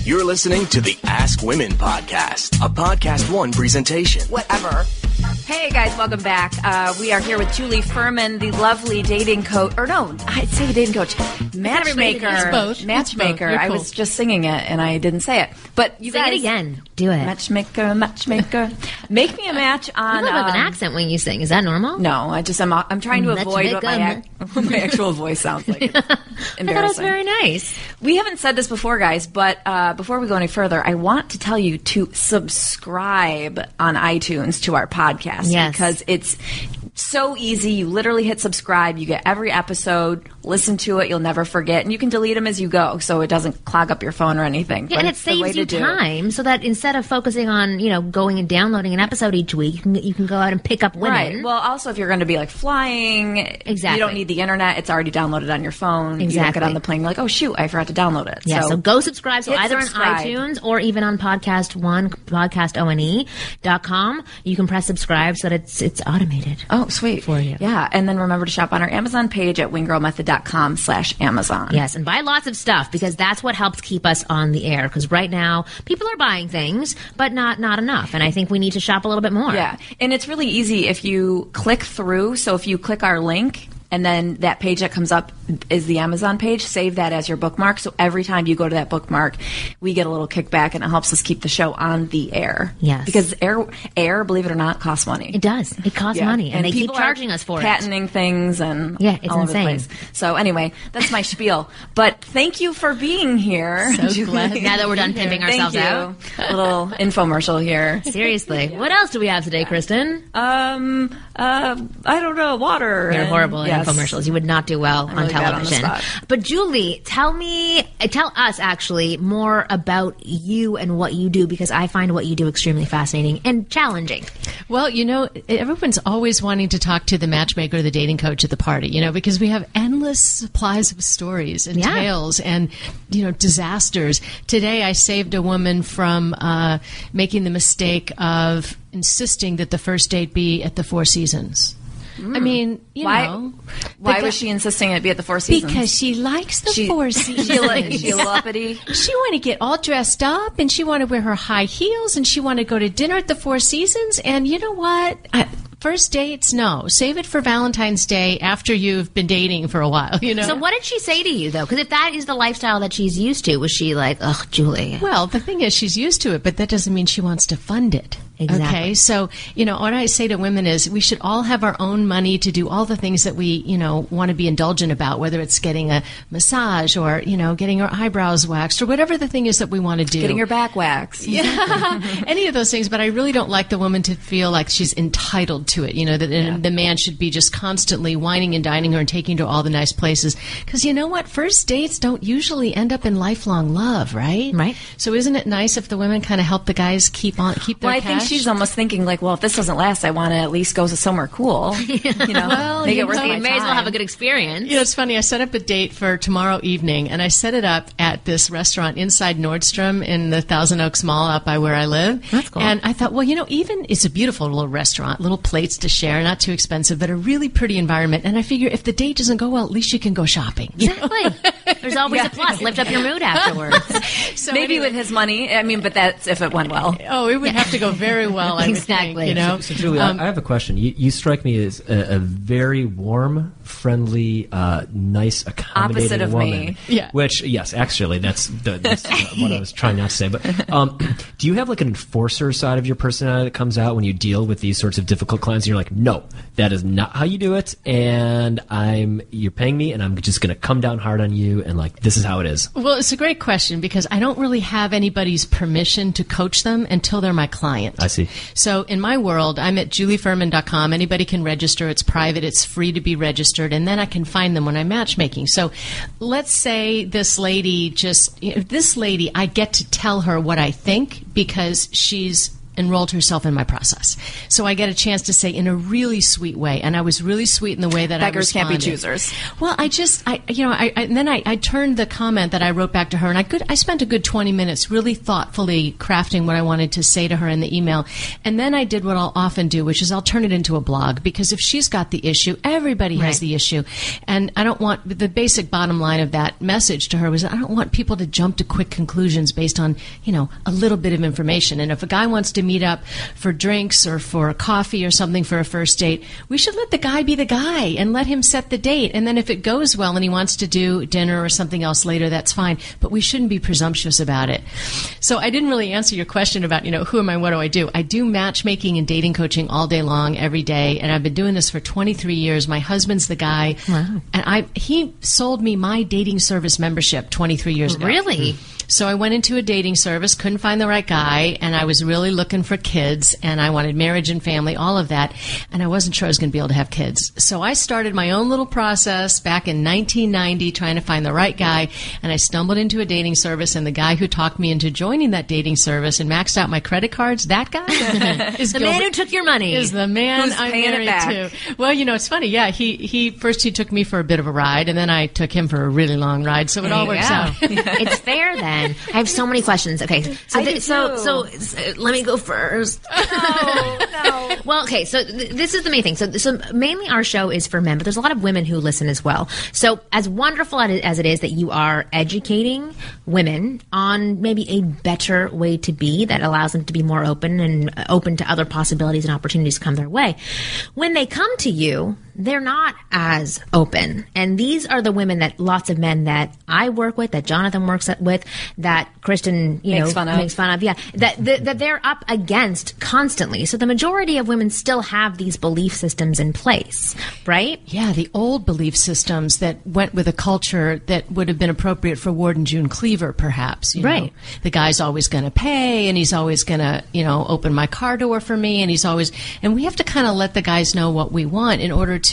You're listening to the Ask Women podcast, a Podcast One presentation. Whatever. Hey guys, welcome back. Uh, we are here with Julie Ferman, the lovely dating coach, or no, I'd say dating coach, matchmaker, both. Matchmaker. both. I cool. was just singing it and I didn't say it, but you Say guys it again. Do it. Matchmaker, matchmaker, make me a match You on. have an um, accent when you sing. Is that normal? No, I just I'm I'm trying to avoid what my, what my actual voice sounds like. It's I thought it was very nice. We haven't said this before, guys, but uh, before we go any further, I want to tell you to subscribe on iTunes to our podcast Yes. because it's so easy. You literally hit subscribe, you get every episode, listen to it, you'll never forget, and you can delete them as you go, so it doesn't clog up your phone or anything. Yeah, But and it it's the way saves you it. time so that instead of focusing on, you know, going and downloading an episode each week, you can, you can go out and pick up women. Right. Well, also if you're going to be like flying, Exactly. You don't need the internet; it's already downloaded on your phone. You Exactly. get on the plane, you're like, oh shoot, I forgot to download it. Yeah, so, go subscribe. So either subscribe. on iTunes or even on podcast one, podcastone.com, you can press subscribe so that it's it's automated. Oh, sweet. For you. Yeah. And then remember to shop on our Amazon page at winggirlmethod.com slash Amazon. Yes, and buy lots of stuff because that's what helps keep us on the air. Because right now, people are buying things, but not not enough. And I think we need to shop a little bit more. Yeah. And it's really easy if you click through. So if you click our link, and then that page that comes up is the Amazon page. Save that as your bookmark. So every time you go to that bookmark, we get a little kickback, and it helps us keep the show on the air. Yes. because air, air, believe it or not, costs money. It does. It costs Yeah. money, and, they keep charging us for it. patenting things and Yeah, it's all over the insane. place. So anyway, that's my spiel. But thank you for being here. So glad- now that we're done pimping Thank ourselves you. out. A little infomercial here. Seriously, what else do we have today, Kristen? Um, uh, I don't know, water. You're and- horrible yes. in infomercials. You would not do well on really bad on the television. spot. but Julie, tell me, uh, tell us actually more about you and what you do because I find what you do extremely fascinating and challenging. Well, you know, everyone's always wanting to talk to the matchmaker the dating coach at the party, you know, because we have endless supplies of stories and Yeah. tales and, you know, disasters. Today I saved a woman from uh, making the mistake of insisting that the first date be at the Four Seasons. Mm. I mean, you. Why- know. Why the was she insisting it be at the Four Seasons? Because she likes the She- Four Seasons. like- she a little uppity? She want to get all dressed up, and she want to wear her high heels, and she want to go to dinner at the Four Seasons. And you know what? I, first dates, no. Save it for Valentine's Day after you've been dating for a while. You know. So what did she say to you though? Because if that is the lifestyle that she's used to, was she like, "Ugh, Julie"? Well, the thing is, she's used to it, but that doesn't mean she wants to fund it. Exactly. Okay, so you know what I say to women is we should all have our own money to do all the things that we you know want to be indulgent about, whether it's getting a massage or you know getting our eyebrows waxed or whatever the thing is that we want to do. Getting your back waxed. Yeah, any of those things. But I really don't like the woman to feel like she's entitled to it. You know that the man should be just constantly wining and dining her and taking her to all the nice places. Because you know what, first dates don't usually end up in lifelong love, right? Right. So isn't it nice if the women kind of help the guys keep on keep their Well, I think cash? She's almost thinking like, well, if this doesn't last, I want to at least go to somewhere cool. You know, Well, make you it worth know, my you may as well have a good experience. You know, it's funny. I set up a date for tomorrow evening, and I set it up at this restaurant inside Nordstrom in the Thousand Oaks Mall out by where I live. That's cool. And I thought, well, you know, even it's a beautiful little restaurant, little plates to share, not too expensive, but a really pretty environment. And I figure if the date doesn't go well, at least you can go shopping. Exactly. There's always a plus. Lift up your mood afterwards. So Maybe anyway- with his money. I mean, but that's if it went well. Oh, it would have to go very well. I would Exactly. think, you know. So, Julie, I- I have a question. You, you strike me as a, a very warm, friendly, uh, nice, accommodating Opposite of woman. me. Yeah. Which, yes, actually, that's, the, that's what I was trying not to say. But um, do you have like an enforcer side of your personality that comes out when you deal with these sorts of difficult clients? And you're like, no, that is not how you do it, and I'm you're paying me, and I'm just going to come down hard on you, and like this is how it is. Well, it's a great question because I don't really have anybody's permission to coach them until they're my client. I see. So in my world, I'm at julieferman.com. Anybody can register. It's private. It's free to be registered. And then I can find them when I'm matchmaking. So let's say this lady just, you know, this lady, I get to tell her what I think because she's enrolled herself in my process. So I get a chance to say in a really sweet way. And I was really sweet in the way that Beggars I can't be choosers. Well, I just, I, you know, I, I and then I, I turned the comment that I wrote back to her, and I could, I spent a good twenty minutes really thoughtfully crafting what I wanted to say to her in the email, and then I did what I'll often do, which is I'll turn it into a blog because if she's got the issue, everybody has the issue, and I don't want the basic bottom line of that message to her was I don't want people to jump to quick conclusions based on you know a little bit of information, and if a guy wants to meet up for drinks or for coffee or something for a first date, we should let the guy be the guy and let him set the date. And then if it goes well and he wants to do dinner or something else later, that's fine. But we shouldn't be presumptuous about it. So I didn't really answer your question about, you know, who am I? What do I do? I do matchmaking and dating coaching all day long, every day. And I've been doing this for 23 years. My husband's the guy. And I, he sold me my dating service membership 23 years ago. Really? Hmm. So I went into a dating service, couldn't find the right guy, and I was really looking for kids, and I wanted marriage and family, all of that, and I wasn't sure I was going to be able to have kids. So I started my own little process back in 1990, trying to find the right guy, and I stumbled into a dating service, and the guy who talked me into joining that dating service and maxed out my credit cards, that guy is The man who took your money. is the man I'm married to. Well, you know, it's funny. Yeah, he he first he took me for a bit of a ride, and then I took him for a really long ride. So it all works Yeah. out. it's fair then. I have so many questions. Okay, so th- so too. so uh, let me go first. No, no. Well, okay, so th- this is the main thing. So, so mainly our show is for men, but there's a lot of women who listen as well. So, as wonderful as it is that you are educating women on maybe a better way to be that allows them to be more open and open to other possibilities and opportunities come their way, when they come to you, they're not as open. And these are the women that lots of men that I work with, that Jonathan works with, that Kristen, you Makes know, fun of. makes fun of. Yeah, that, that that they're up against constantly. So the majority of women still have these belief systems in place, right? Yeah, the old belief systems that went with a culture that would have been appropriate for Ward and June Cleaver, perhaps. you know. Right. The guy's always going to pay, and he's always going to, you know, open my car door for me, and he's always. And we have to kind of let the guys know what we want in order to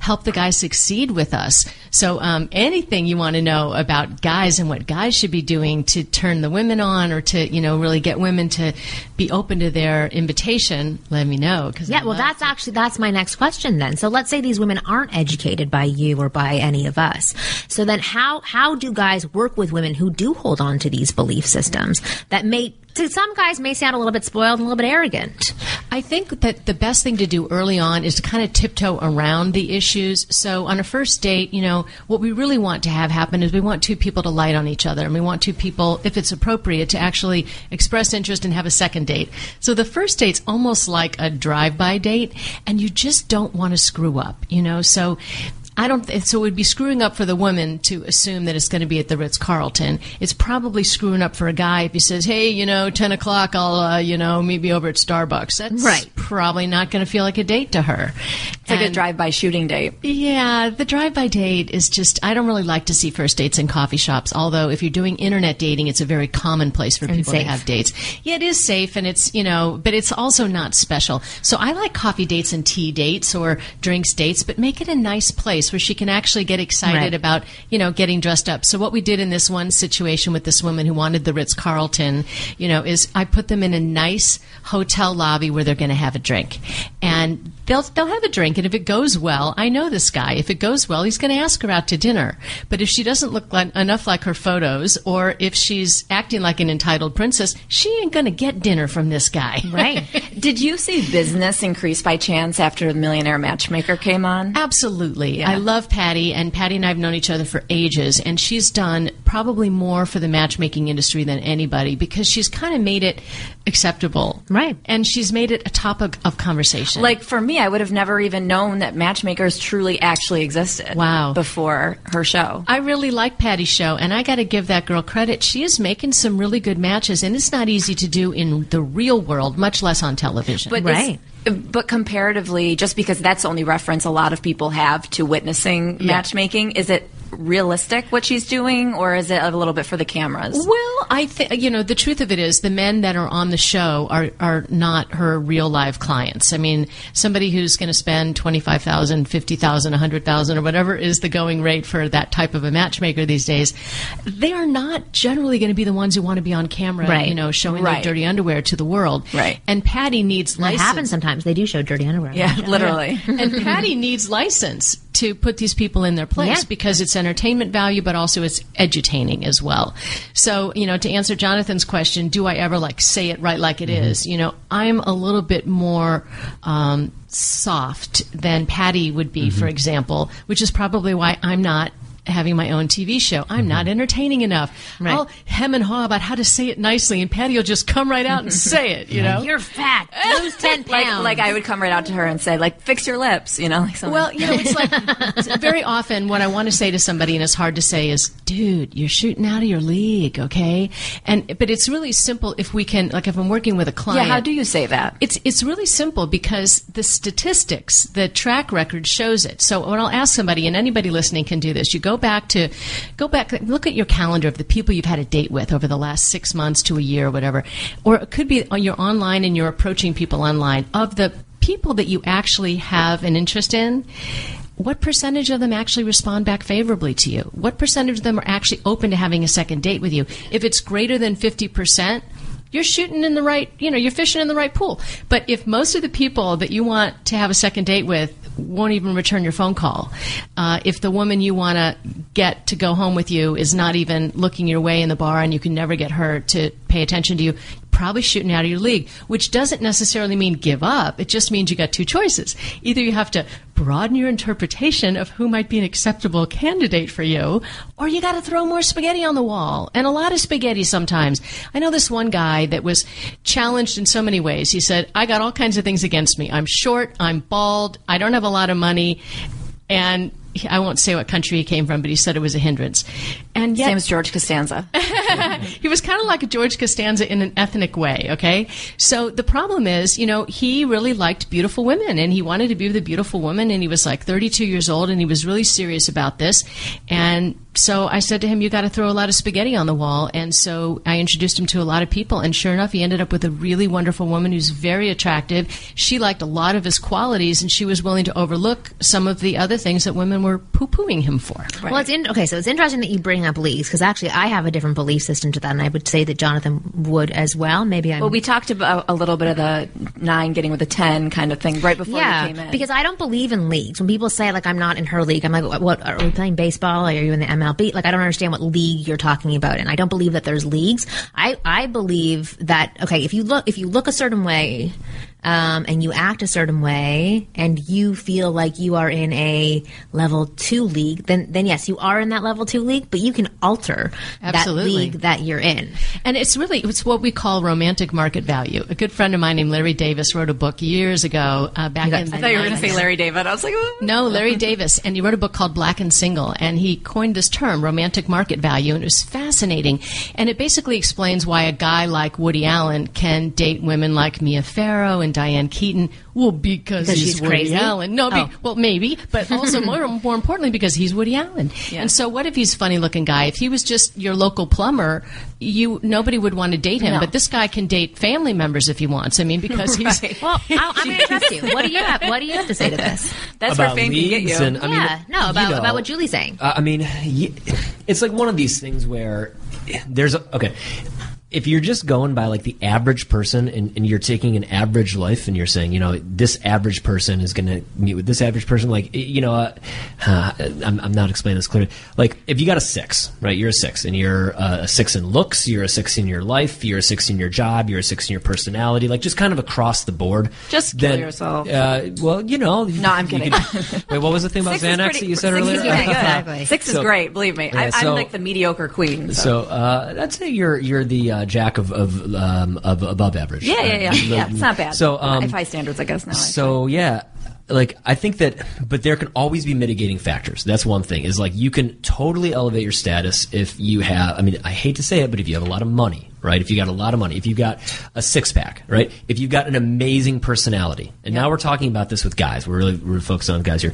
help the guys succeed with us. So, um, anything you want to know about guys and what guys should be doing to turn the women on, or to, you know, really get women to be open to their invitation, let me know. Cause Yeah, I well, that's actually that's my next question then. So let's say these women aren't educated by you or by any of us. So then, how how do guys work with women who do hold on to these belief systems that may to some guys may sound a little bit spoiled and a little bit arrogant? I think that the best thing to do early on is to kind of tiptoe around the issues. So on a first date, you know, what we really want to have happen is we want two people to light on each other and we want two people, if it's appropriate, to actually express interest and have a second date. So the first date's almost like a drive-by date and you just don't want to screw up, you know, so I don't. So it would be screwing up for the woman to assume that it's going to be at the Ritz Carlton. It's probably screwing up for a guy if he says, "Hey, you know, ten o'clock, I'll, uh, you know, meet me over at Starbucks." That's Right. Probably not going to feel like a date to her. It's like a drive-by shooting date. yeah, the drive-by date is just. I don't really like to see first dates in coffee shops. Although, if you're doing internet dating, it's a very common place for people safe. to have dates. Yeah, it is safe, and it's you know, but it's also not special. So I like coffee dates and tea dates or drinks dates, but make it a nice place where she can actually get excited Right. about you know getting dressed up. So what we did in this one situation with this woman who wanted the Ritz Carlton, you know, is I put them in a nice hotel lobby where they're going to have a drink, and they'll they'll have a drink. And if it goes well, I know this guy. If it goes well, he's going to ask her out to dinner. But if she doesn't look like, enough like her photos, or if she's acting like an entitled princess, she ain't going to get dinner from this guy. Right. Did you see business increase by chance after the Millionaire Matchmaker came on? Absolutely. Yeah. I love Patti, and Patti and I have known each other for ages, and she's done probably more for the matchmaking industry than anybody because she's kind of made it acceptable. Right. And she's made it a topic of conversation. Like for me, I would have never even known that matchmakers truly actually existed. Wow. Before her show. I really like Patti's show, and I got to give that girl credit. She is making some really good matches, and it's not easy to do in the real world, much less on television. But Right. it's- but comparatively, just because that's the only reference a lot of people have to witnessing matchmaking, is it realistic what she's doing, or is it a little bit for the cameras? Well, I think you know the truth of it is the men that are on the show are are not her real live clients. I mean, somebody who's going to spend twenty five thousand, fifty thousand, a hundred thousand, or whatever is the going rate for that type of a matchmaker these days. They are not generally going to be the ones who want to be on camera, Right. you know, showing Right. their dirty underwear to the world. Right. And Patti needs That license. happens sometimes. They do show dirty underwear. Yeah, literally. and Patti needs license to put these people in their place Yeah. because it's entertainment value, but also it's edutaining as well. So, you know, to answer Jonathan's question, do I ever like say it right like it is? You know, I'm a little bit more um, soft than Patti would be, for example, which is probably why I'm not. Having my own TV show, I'm not mm-hmm. entertaining enough. Right. I'll hem and haw about how to say it nicely, and Patti will just come right out and say it. You know, You're fat. Lose 10 like, pounds. like I would come right out to her and say, like, fix your lips, you know, like something. Well, you know, it's like very often what I want to say to somebody, and it's hard to say, is, "Dude, you're shooting out of your league, okay?" And but it's really simple if we can, like, if I'm working with a client. yeah, how do you say that? It's it's really simple because the statistics, the track record shows it. So when I'll ask somebody, and anybody listening can do this, you go back to, go back, look at your calendar of the people you've had a date with over the last six months to a year or whatever, or it could be you're online and you're approaching people online of the people that you actually have an interest in. What percentage of them actually respond back favorably to you? What percentage of them are actually open to having a second date with you? If it's greater than 50%, you're shooting in the right, you know, you're fishing in the right pool. But if most of the people that you want to have a second date with won't even return your phone call, uh, if the woman you want to get to go home with you is not even looking your way in the bar and you can never get her to pay attention to you, probably shooting out of your league, which doesn't necessarily mean give up. It just means you got two choices. Either you have to broaden your interpretation of who might be an acceptable candidate for you, or you got to throw more spaghetti on the wall. And a lot of spaghetti sometimes. I know this one guy that was challenged in so many ways. He said, I got all kinds of things against me. I'm short, I'm bald, I don't have a lot of money, and I won't say what country he came from, but he said it was a hindrance. And yet, Same as George Costanza. he was kind of like a George Costanza in an ethnic way, okay? So the problem is, you know, he really liked beautiful women and he wanted to be with a beautiful woman and he was like 32 years old and he was really serious about this. And so I said to him, you got to throw a lot of spaghetti on the wall. And so I introduced him to a lot of people and sure enough, he ended up with a really wonderful woman who's very attractive. She liked a lot of his qualities and she was willing to overlook some of the other things that women were poo-pooing him for. Well, it's in, okay. So it's interesting that you bring up leagues because actually I have a different belief system to that, and I would say that Jonathan would as well. Maybe I'm. Well, we talked about a little bit of the nine getting with a ten kind of thing right before yeah, you came in. because I don't believe in leagues. When people say like I'm not in her league, I'm like, what? what are we playing baseball? Are you in the MLB? Like I don't understand what league you're talking about, and I don't believe that there's leagues. I I believe that okay, if you look if you look a certain way. Um, and you act a certain way, and you feel like you are in a level two league, then then yes, you are in that level two league. But you can alter Absolutely. that league that you're in. And it's really it's what we call romantic market value. A good friend of mine named Larry Davis wrote a book years ago uh, back in. I thought you were going to say Larry David. I was like. No, Larry Davis, and he wrote a book called Black and Single, and he coined this term, romantic market value, and it was fascinating. And it basically explains why a guy like Woody Allen can date women like Mia Farrow and Diane Keaton. Well, because, Because he's she's Woody crazy? Allen. No, be, Oh. well, maybe, but also more more importantly because he's Woody Allen. Yeah. And so, what if he's a funny looking guy? If he was just your local plumber, you nobody would want to date him. No. But this guy can date family members if he wants. I mean, because he's Right. Well, I, I'm going to trust you. What do you have? What do you have to say to this? That's about where fame can get you. and I mean, yeah, no, you about know, about what Julie's saying. Uh, I mean, it's like one of these things where there's a, okay. If you're just going by like the average person and, and you're taking an average life and you're saying, you know, this average person is going to meet with this average person, like, you know, uh, uh, I'm, I'm not explaining this clearly. Like, if you got a six, right, you're a six and you're uh, a six in looks, you're a six in your life, you're a six in your job, you're a six in your personality, like just kind of across the board. Just kill then, yourself. Uh, well, you know. No, I'm kidding. could- wait, what was the thing about Six Xanax pretty- that you said six earlier? Is pretty good. Exactly. Six is great. Believe me, Yeah, I, so- I'm like the mediocre queen. So, So uh, I'd say you're you're the uh, jack of of, um, of above average. yeah, yeah, yeah, yeah. It's not bad. So um, have high standards, I guess now. so yeah, like I think that, but there can always be mitigating factors. That's one thing. Is like you can totally elevate your status if you have. I mean, I hate to say it, but if you have a lot of money, right? If you got a lot of money, if you've got a six pack, right? If you've got an amazing personality, and now we're talking about this with guys. We're really we're focused on guys here.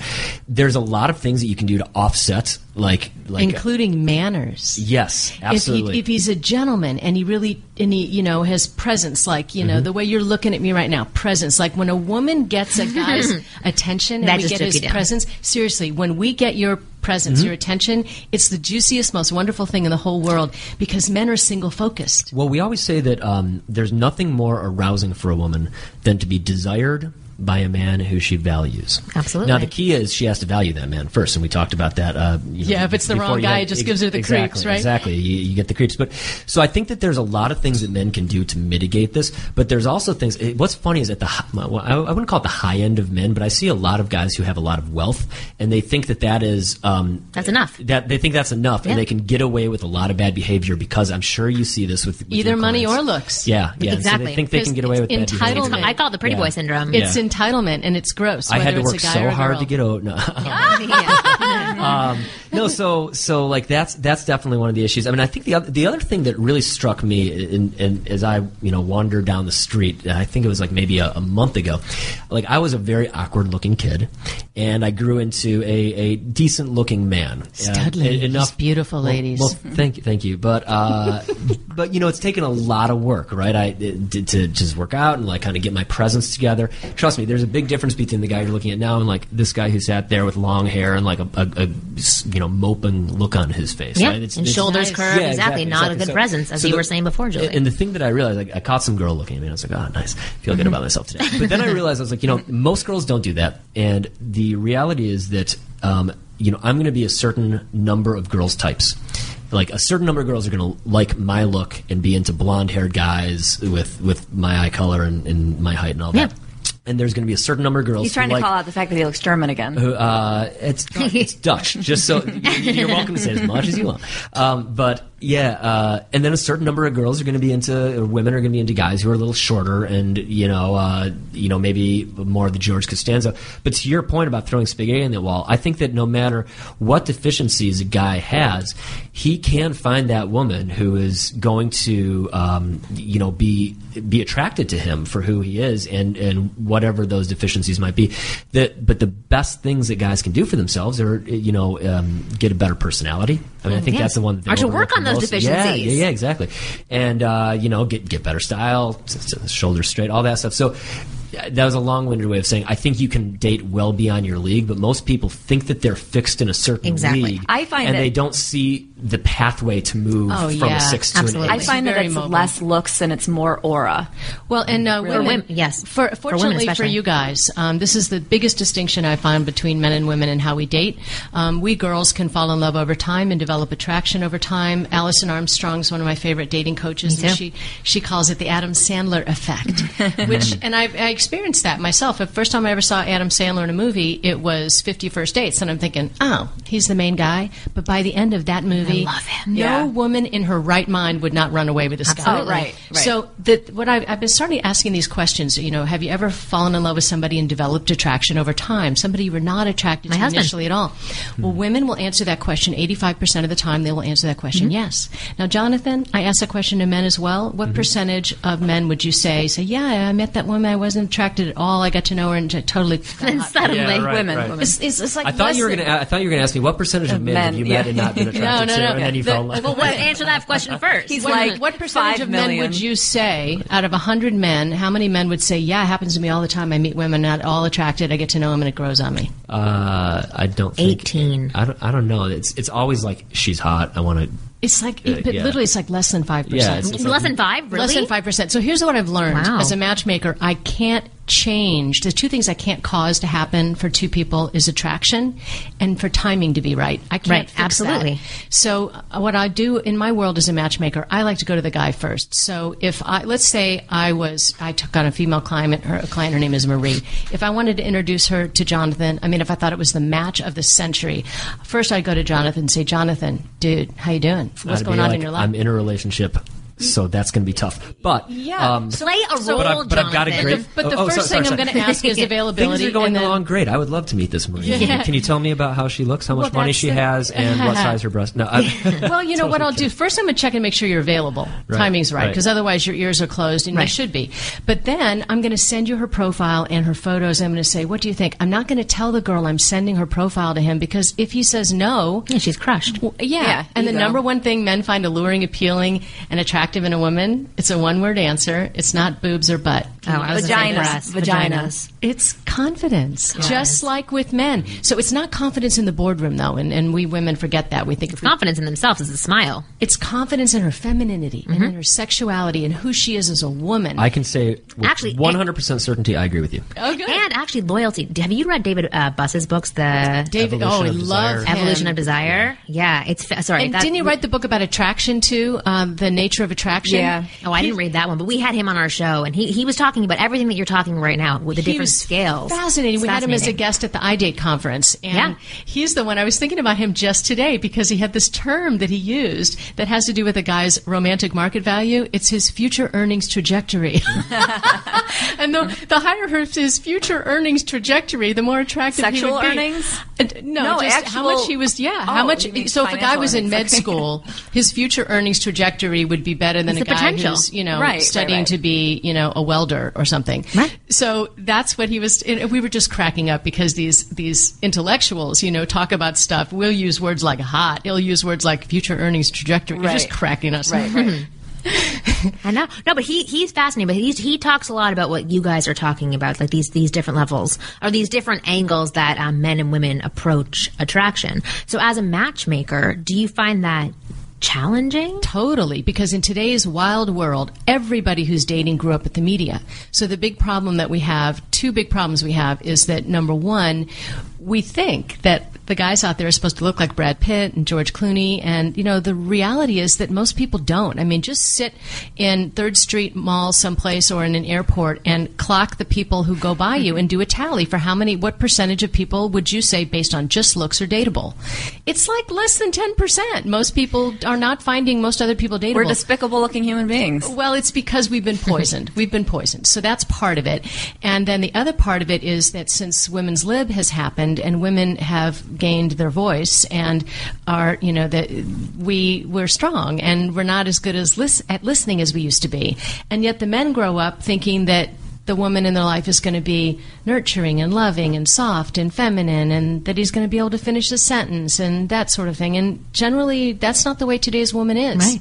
There's a lot of things that you can do to offset, like like including manners. yes, absolutely. If, he, if he's a gentleman and he really and he you know has presence, like you know Mm-hmm. the way you're looking at me right now, presence. Like when a woman gets a guy's attention and That we get his presence. Seriously, when we get your presence, Mm-hmm. your attention, it's the juiciest, most wonderful thing in the whole world because men are single focused. Well, we always say that um, there's nothing more arousing for a woman than to be desired by a man who she values. Absolutely. Now, the key is she has to value that man first, and we talked about that. Uh, you know, Yeah, if it's the wrong guy, had- it just ex- gives her the exactly, creeps, right? Exactly. You, you get the creeps. But so I think that there's a lot of things that men can do to mitigate this. But there's also things. it- What's funny is at the well, I I wouldn't call it the high end of men, but I see a lot of guys who have a lot of wealth, and they think that that is um, That's enough. That they think that's enough, Yeah. and they can get away with a lot of bad behavior because I'm sure you see this with, with Either your money clients. or looks. Yeah, yeah. So Exactly. they think they can get away with bad behavior. entitlement. I call it the pretty Yeah. boy syndrome. It's Yeah. Entitlement and it's gross. I had to work a guy or so hard to get out. No. Um, no, so so like that's that's definitely one of the issues. I mean, I think the other the other thing that really struck me, in, in, as I you know wandered down the street, I think it was like maybe a, a month ago. Like I was a very awkward looking kid, and I grew into a, a decent looking man. Uh, Stud ladies, enough beautiful well- ladies. Well, thank you, thank you. But uh, but you know, it's taken a lot of work, right? I did to just work out and like kind of get my presence together. Trust me, there's a big difference between the guy you're looking at now and like this guy who sat there with long hair and like a, a, a you know moping look on his face. Yeah, right? and shoulders curved, exactly, not a good presence, as you were saying before, Julie. And the thing that I realized, like, I caught some girl looking at me, and I was like, "Oh, nice, feel good about myself today." But then I realized I was like, you know, most girls don't do that, and the reality is that, um, you know, I'm going to be a certain number of girls types. like a certain number of girls are going to like my look and be into blonde haired guys with with my eye color and, and my height and all that. And there's going to be a certain number of girls. He's trying who to like, call out the fact that he looks German again. who, uh, it's it's Dutch. Just so you're welcome to say as much as you want. Um, but yeah, uh, and then a certain number of girls are going to be into, or women are going to be into guys who are a little shorter, and you know, uh, you know, maybe more of the George Costanza. But to your point about throwing spaghetti in the wall, I think that no matter what deficiencies a guy has, he can find that woman who is going to, um, you know, be be attracted to him for who he is, and and whatever those deficiencies might be. That, but the best things that guys can do for themselves are, you know, um, get a better personality. I mean, I think that's the one that they Or work on the those deficiencies. Yeah, yeah, yeah, exactly. And uh, you know, get get better style, shoulders straight, all that stuff. So uh, that was a long-winded way of saying I think you can date well beyond your league, but most people think that they're fixed in a certain Exactly. league. I find and that- they don't see the pathway to move Oh, from yeah. a six to Absolutely. an eight. I find that it's mobile. less looks and it's more aura. Well, and uh, For women, women, yes. For, For women fortunately for, especially. you guys, um, this is the biggest distinction I find between men and women and how we date. Um, we girls can fall in love over time and develop attraction over time. Alison Armstrong's one of my favorite dating coaches, and she she calls it the Adam Sandler effect. which, and I, I experienced that myself. The first time I ever saw Adam Sandler in a movie, it was Fifty First Dates, and I'm thinking, oh, he's the main guy. But by the end of that movie, love him. no Yeah. woman in her right mind would not run away with this guy. Absolutely. Oh, right, right. So the, what I've, I've been starting asking these questions. You know, have you ever fallen in love with somebody and developed attraction over time? Somebody you were not attracted My to husband. initially at all. Well, hmm. women will answer that question 85% of the time. They will answer that question mm-hmm. yes. Now, Jonathan, I asked that question to men as well. What mm-hmm. percentage of men would you say say, yeah, I met that woman, I wasn't attracted at all, I got to know her and t- totally. And suddenly, Yeah, right, women, right. women. It's, it's, it's like I thought you were going to. I thought you were going to ask me what percentage of Of men, men, have you met yeah. and not been attracted no, to, no. and then you The- fell in love. well, what, answer that question first. He's What- like what percentage five of men would you say out of 100 men how many men would say yeah it happens to me all the time i meet women not all attracted i get to know them and it grows on me Uh, I don't think 18. I don't. I don't know. It's it's always like she's hot. I want to. it's like Uh, but yeah. literally it's like less than 5% Yeah, it's- it's Less than five, really? Less than five percent. So here's what I've learned Wow. as a matchmaker: I can't change the two things I can't cause to happen for two people is attraction and for timing to be right. I can't Right, fix absolutely. that. So uh, what I do in my world as a matchmaker, I like to go to the guy first. So if I let's say I was I took on a female client, her a client, her name is Marie. If I wanted to introduce her to Jonathan, I mean, if I thought it was the match of the century, first I'd go to Jonathan and say, Jonathan, dude, how you doing? What's I'd going on like, in your life? I'm in a relationship, so that's going to be tough. But Yeah. um, Play a role, but, I, but I've got a Jonathan. great. But the oh, oh, first sorry, thing sorry, I'm going to ask is availability. Things are going and then- along great. I would love to meet this Marie. Yeah. Can you tell me about how she looks, how much Well, money she the- has, and what size her breast? No, I, well, you know what I'll do. First, I'm going to check and make sure you're available. Right, Timing's right, right. because otherwise your ears are closed, and Right. they should be. But then I'm going to send you her profile and her photos. I'm going to say, "What do you think?" I'm not going to tell the girl I'm sending her profile to him because if he says no, Yeah, she's crushed. well, yeah. Yeah, and the ego. number one thing men find alluring, appealing, and attractive in a woman, it's a one-word answer. It's not boobs or butt. Oh, I was gonna Vaginas. Vaginas. It's confidence, just like with men. So it's not confidence in the boardroom, though, and, and we women forget that. We think if we Confidence in themselves is a smile. it's confidence in her femininity and in her sexuality and who she is as a woman. I can say with Actually, 100% certainty I agree with you. oh, good. And actually, loyalty. Have you read David uh, Buss's books, The David, Evolution oh, I of love Desire. Evolution of Desire? Yeah, it's fa- sorry. And that- didn't he write the book about attraction too? Um, the nature of attraction. Yeah. Oh, I didn't read that one, but we had him on our show, and he, he was talking about everything that you're talking right now with the He different was scales. Fascinating. It's we had him as a guest at the iDate conference, and Yeah. he's the one I was thinking about him just today because he had this term that he used that has to do with a guy's romantic market value. It's his future earnings trajectory, and the, the higher his future earnings trajectory, the more attractive he Sexual would be. earnings? Uh, no, No, just how much he was. Yeah, how Oh, much. So if a guy was in med okay. school, his future earnings trajectory would be better than It's a guy potential. who's you know Right, right, studying right. to be you know a welder or something. Right. So that's what he was. And we were just cracking up because these these intellectuals, you know, talk about stuff. We'll use words like hot. He'll use words like future earnings trajectory. It's just cracking us Right, up. right. I know. No, but he he's fascinating. But he's, he talks a lot about what you guys are talking about, like these these different levels or these different angles that um, men and women approach attraction. So, as a matchmaker, do you find that challenging? Totally, because in today's wild world, everybody who's dating grew up with the media. So the big problem that we have, two big problems we have, is that number one, we think that the guys out there are supposed to look like Brad Pitt and George Clooney, and you know the reality is that most people don't. I mean, just sit in Third Street Mall someplace or in an airport and clock the people who go by you and do a tally for how many, what percentage of people would you say based on just looks are dateable? It's like less than ten percent. Most people are not finding most other people dateable. We're despicable looking human beings. Well, it's because we've been poisoned. we've been poisoned. So that's part of it. And then the other part of it is that since women's lib has happened and women have gained their voice and are, you know, that we we're strong and we're not as good as lis- at listening as we used to be. And yet the men grow up thinking that the woman in their life is going to be nurturing and loving and soft and feminine and that he's going to be able to finish a sentence and that sort of thing. And generally, that's not the way today's woman is. Right.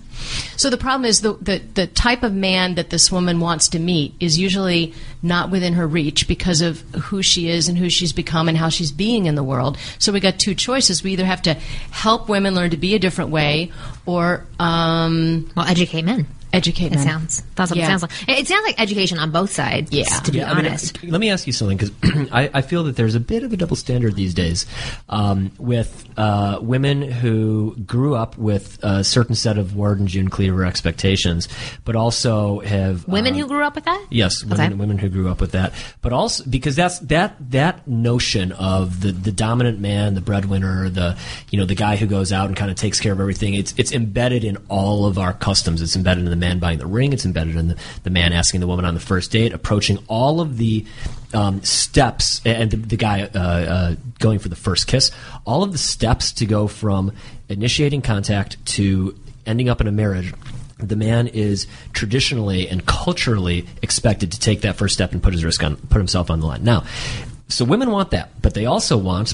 So the problem is the, the, the type of man that this woman wants to meet is usually not within her reach because of who she is and who she's become and how she's being in the world. So we got two choices. We either have to help women learn to be a different way or um, well, educate men. Educate It men. sounds. That's what Yeah. it sounds like. It it sounds like education on both sides. Yeah. To be Yeah, I mean, honest. let me ask you something because I, I feel that there's a bit of a double standard these days um, with uh, women who grew up with a certain set of Ward and June Cleaver expectations, but also have Women um, who grew up with that. Yes, women, Okay. women who grew up with that, but also because that's that that notion of the the dominant man, the breadwinner, the you know the guy who goes out and kind of takes care of everything. It's it's embedded in all of our customs. It's embedded in the man buying the ring. It's embedded in the, the man asking the woman on the first date, approaching all of the um, steps, and the, the guy uh, uh, going for the first kiss. All of the steps to go from initiating contact to ending up in a marriage the man is traditionally and culturally expected to take that first step and put his risk on, put himself on the line. Now, so women want that, but they also want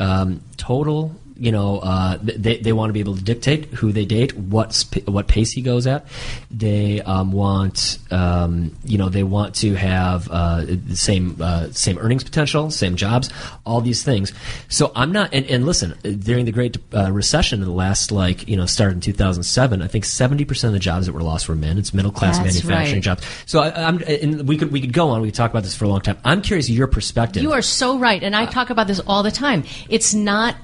um, total. You know, uh, they they want to be able to dictate who they date, what sp- what pace he goes at. They um, want, um, you know, they want to have uh, the same uh, same earnings potential, same jobs, all these things. So I'm not. And, and listen, during the Great uh, Recession in the last, like you know, started in 2007, I think 70 percent of the jobs that were lost were men. It's middle class manufacturing right. jobs. So I, I'm, and we could we could go on. We could talk about this for a long time. I'm curious your perspective. You are so right, and I talk about this all the time. It's not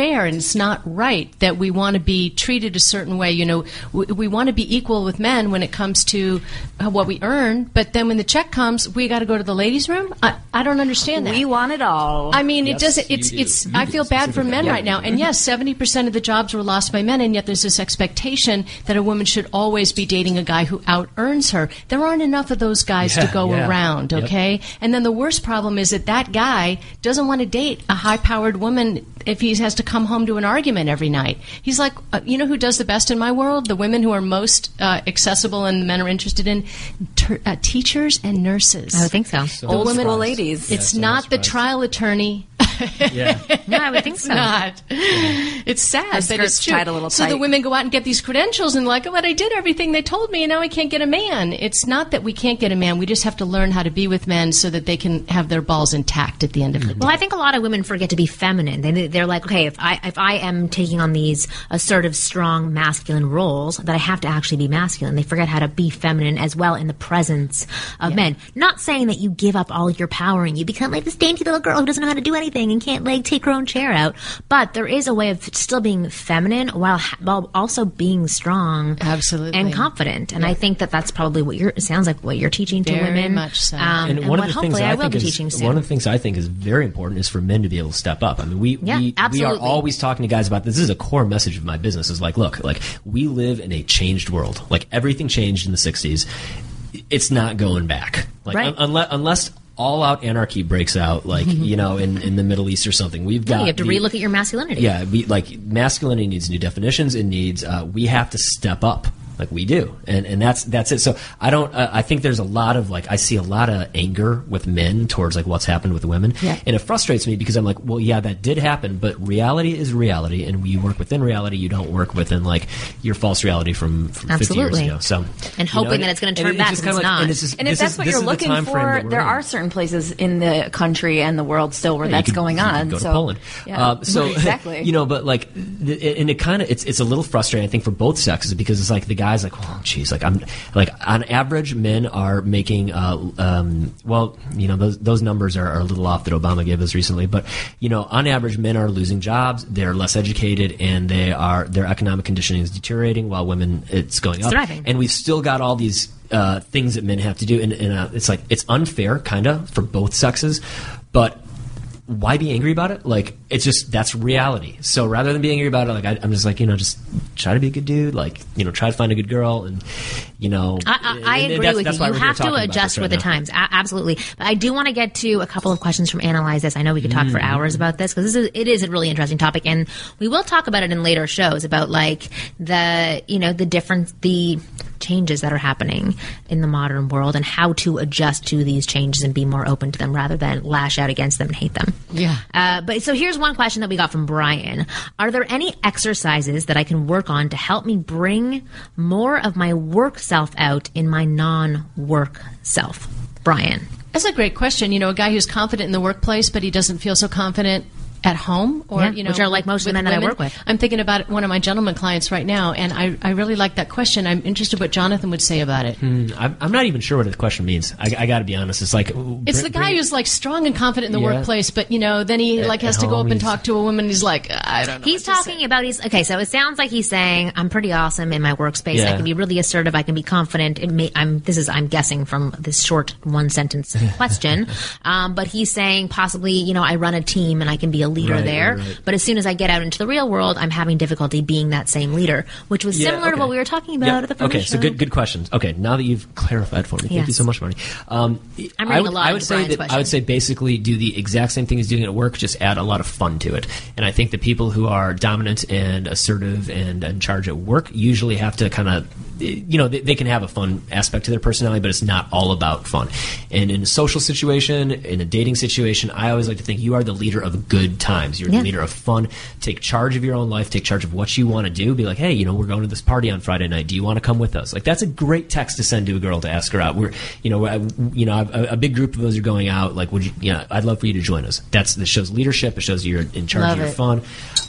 fair and it's not right that we want to be treated a certain way. You know, we, we want to be equal with men when it comes to uh, what we earn, but then when the check comes, we got to go to the ladies' room. I, I don't understand that. We want it all. I mean, Yes, it doesn't. It's do. it's. You I feel bad for men specifically. right now. And yes, seventy percent of the jobs were lost by men, and yet there's this expectation that a woman should always be dating a guy who out earns her. There aren't enough of those guys Yeah, to go yeah. around. Yep. Okay, and then the worst problem is that that guy doesn't want to date a high-powered woman if he has to come home to an argument every night. He's like, uh, you know, who does the best in my world? The women who are most uh, accessible and the men are interested in ter- uh, teachers and nurses. I would think so. The Old women- school ladies. It's so not the trial attorney. yeah. No, I would think It's so. not. It's sad Her that it's true. tied a little so the women go out and get these credentials and like, oh, but I did everything they told me, and now I can't get a man. It's not that we can't get a man. We just have to learn how to be with men so that they can have their balls intact at the end of the day. Well, I think a lot of women forget to be feminine. They, they're like, okay, if I if I am taking on these assertive, strong, masculine roles, that I have to actually be masculine. They forget how to be feminine as well in the presence of men. Not saying that you give up all of your power and you become like this dainty little girl who doesn't know how to do anything and can't like take her own chair out. But there is a way of still being feminine while ha- while also being strong, Absolutely. and confident. And I think that that's probably what you're. It sounds like what you're teaching to Very women. much so. Um, and, one what of the things hopefully I, I will think be is teaching soon. one of the things I think is very important is for men to be able to step up. I mean, we Yeah, we, we are always talking to guys about this. This is a core message of my business. Is like, look, like we live in a changed world. Like everything changed in the '60s. It's not going back. Like Right. un- unless unless all out anarchy breaks out, like you know, in, in the Middle East or something, we've Yeah, got you have to the- relook at your masculinity. Yeah, we, like masculinity needs new definitions. It needs uh, we have to step up. Like we do, and and that's that's it. So I don't. Uh, I think there's a lot of like I see a lot of anger with men towards like what's happened with women, Yeah. and it frustrates me because I'm like, well, yeah, that did happen, but reality is reality, and you work within reality. You don't work within like your false reality from, from 50 Absolutely. years ago. So And you know, hoping that it's gonna turn it- back just 'cause kinda it's like- not. And, this is, And if that's is- what you're is the looking time frame that for, there in. are certain places in the country and the world still where Yeah, that's could- going on. Go to so, Poland. Yeah. Um, so exactly. you know, but like, th- and it kind of it's it's a little frustrating. I think for both sexes because it's like the guy guys like, oh, geez, like I'm like on average, men are making, uh, um, well, you know, those those numbers are, are a little off that Obama gave us recently, but you know, on average, men are losing jobs, they're less educated, and they are their economic conditioning is deteriorating, while women it's going It's up, thriving. and we've still got all these uh, things that men have to do, and, and uh, it's like it's unfair, kind of, for both sexes, but why be angry about it? Like it's just that's reality. So rather than being angry about it, like I, I'm just like you know just try to be a good dude. Like you know try to find a good girl, and you know I, I, I agree that's- with that's you. You have to adjust right with the now. times. A- absolutely. But I do want to get to a couple of questions from Analyze This. I know we could talk for Mm-hmm. hours about this because this is it is a really interesting topic, and we will talk about it in later shows about like the you know the difference the changes that are happening in the modern world and how to adjust to these changes and be more open to them rather than lash out against them and hate them. Yeah. Uh, but so here's one question that we got from Brian. Are there any exercises that I can work on to help me bring more of my work self out in my non work self? Brian. That's a great question. You know, a guy who's confident in the workplace, but he doesn't feel so confident at home, or Yeah, you know, which are like most with women that I work with. I'm thinking about one of my gentleman clients right now, and I, I really like that question. I'm interested what Jonathan would say about it. Hmm, I'm, I'm not even sure what the question means. I, I got to be honest. It's like It's the guy who's like strong and confident in the Yeah. workplace, but you know, then he At- like has to go up and talk to a woman. And he's like, I don't know. He's talking about he's okay. So it sounds like he's saying I'm pretty awesome in my workspace. I can be really assertive. I can be confident. It may, I'm this is I'm guessing from this short one sentence question. Um, but he's saying possibly you know I run a team and I can be a leader Right, there. right. But as soon as I get out into the real world, I'm having difficulty being that same leader, which was Yeah, similar to what we were talking about Yeah. at the first Okay, so good good questions. Okay, now that you've clarified for me, thank you so much, Marni. Um, I'm I would, a lot I would say Brian's that question. I would say basically do the exact same thing as doing it at work, just add a lot of fun to it. And I think the people who are dominant and assertive and in charge at work usually have to kind of you know they, they can have a fun aspect to their personality, but it's not all about fun. And in a social situation, in a dating situation, I always like to think you are the leader of good times. You're Yeah. the leader of fun. Take charge of your own life. Take charge of what you want to do. Be like, hey, you know, we're going to this party on Friday night. Do you want to come with us? Like, that's a great text to send to a girl to ask her out. We're, you know, I, you know, a, a big group of us are going out. Like, would you? Yeah, I'd love for you to join us. That's that shows leadership. It shows you're in charge Love of your it. fun,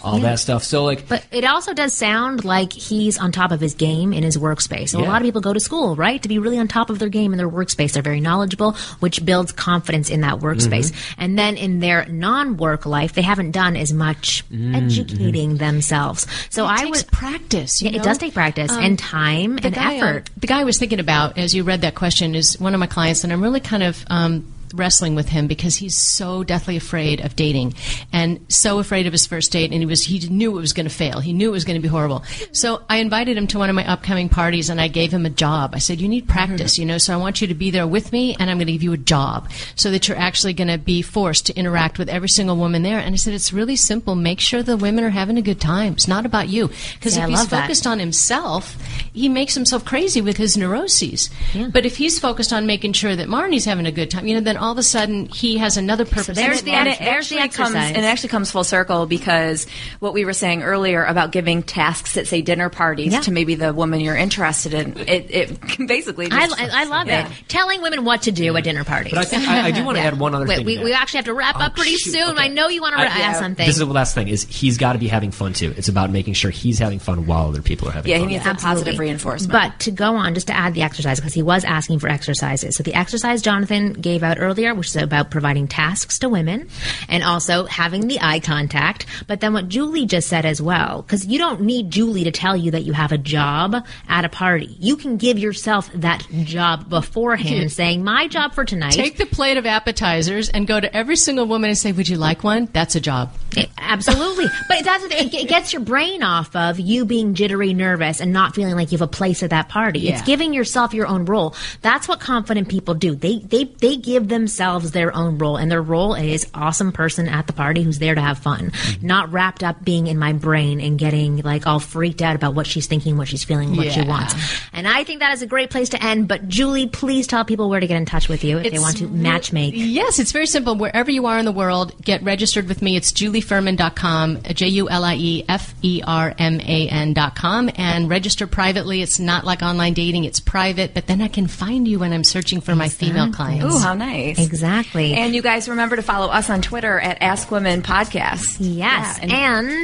all Yeah. that stuff. So, like, But it also does sound like he's on top of his game in his workspace. So a lot of people go to school, right, to be really on top of their game in their workspace. They're very knowledgeable, which builds confidence in that workspace. Mm-hmm. And then in their non-work life, they haven't done as much Mm-hmm. educating themselves. So I takes would practice. Yeah, it does take practice Um, and time and uh, effort. the guy I was thinking about as you read that question is one of my clients, and I'm really kind of um, wrestling with him because he's so deathly afraid of dating and so afraid of his first date, and he was he knew it was going to fail. He knew it was going to be horrible. So I invited him to one of my upcoming parties, and I gave him a job. I said, "You need practice, you know. So I want you to be there with me, and I'm going to give you a job so that you're actually going to be forced to interact with every single woman there." And I said, "It's really simple. Make sure the women are having a good time. It's not about you because See, if he's that. focused on himself, he makes himself crazy with his neuroses. But if he's focused on making sure that Marni's having a good time, you know, then all of a sudden he has another purpose. there's in the and it There's the actually comes exercise. and it actually comes full circle because what we were saying earlier about giving tasks at say dinner parties Yeah. to maybe the woman you're interested in it, it basically I, just, I, I love Yeah. it. Telling women what to do at dinner parties. but I think I, I do want to Yeah. add one other Wait, thing. we, we actually have to wrap Oh, up pretty shoot, soon. okay. I know you want to I- add something. This is the last thing: is he's got to be having fun too. It's about making sure he's having fun while other people are having fun. yeah fun. he needs that positive reinforcement But to go on, just to add the exercise, because he was asking for exercises. So the exercise Jonathan gave out earlier, which is about providing tasks to women and also having the eye contact. But then what Julie just said as well, because you don't need Julie to tell you that you have a job at a party. You can give yourself that job beforehand, saying, my job for tonight. Take the plate of appetizers and go to every single woman and say, "Would you like one?" That's a job. It- absolutely. but that's it, it gets your brain off of you being jittery, nervous, and not feeling like you have a place at that party. It's giving yourself your own role. That's what confident people do. They they they give themselves their own role, and their role is awesome person at the party who's there to have fun, mm-hmm. not wrapped up being in my brain and getting like all freaked out about what she's thinking, what she's feeling, what she wants. And I think that is a great place to end. But Julie, please tell people where to get in touch with you if they want to re- match make. Yes, it's very simple. Wherever you are in the world, get registered with me. It's julieferman.com, J U L I E F E R M A N.com, and register privately. It's not like online dating, it's private, but then I can find you when I'm searching for my female clients. Ooh, how nice. Exactly. And you guys remember to follow us on Twitter at Ask Women Podcast. Yes. Yeah, and-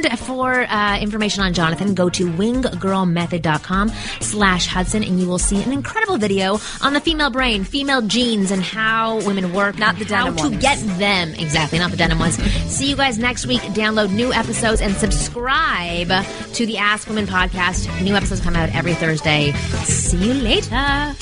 and, for uh, information on Jonathan, go to winggirlmethod.com slash Hudson and you will see an incredible video on the female brain, female genes, and how women work. Not the how denim to get them. Exactly, not the denim ones. see you guys next week. Download new episodes and subscribe to the Ask Women podcast. New episodes come out every Thursday. See you later.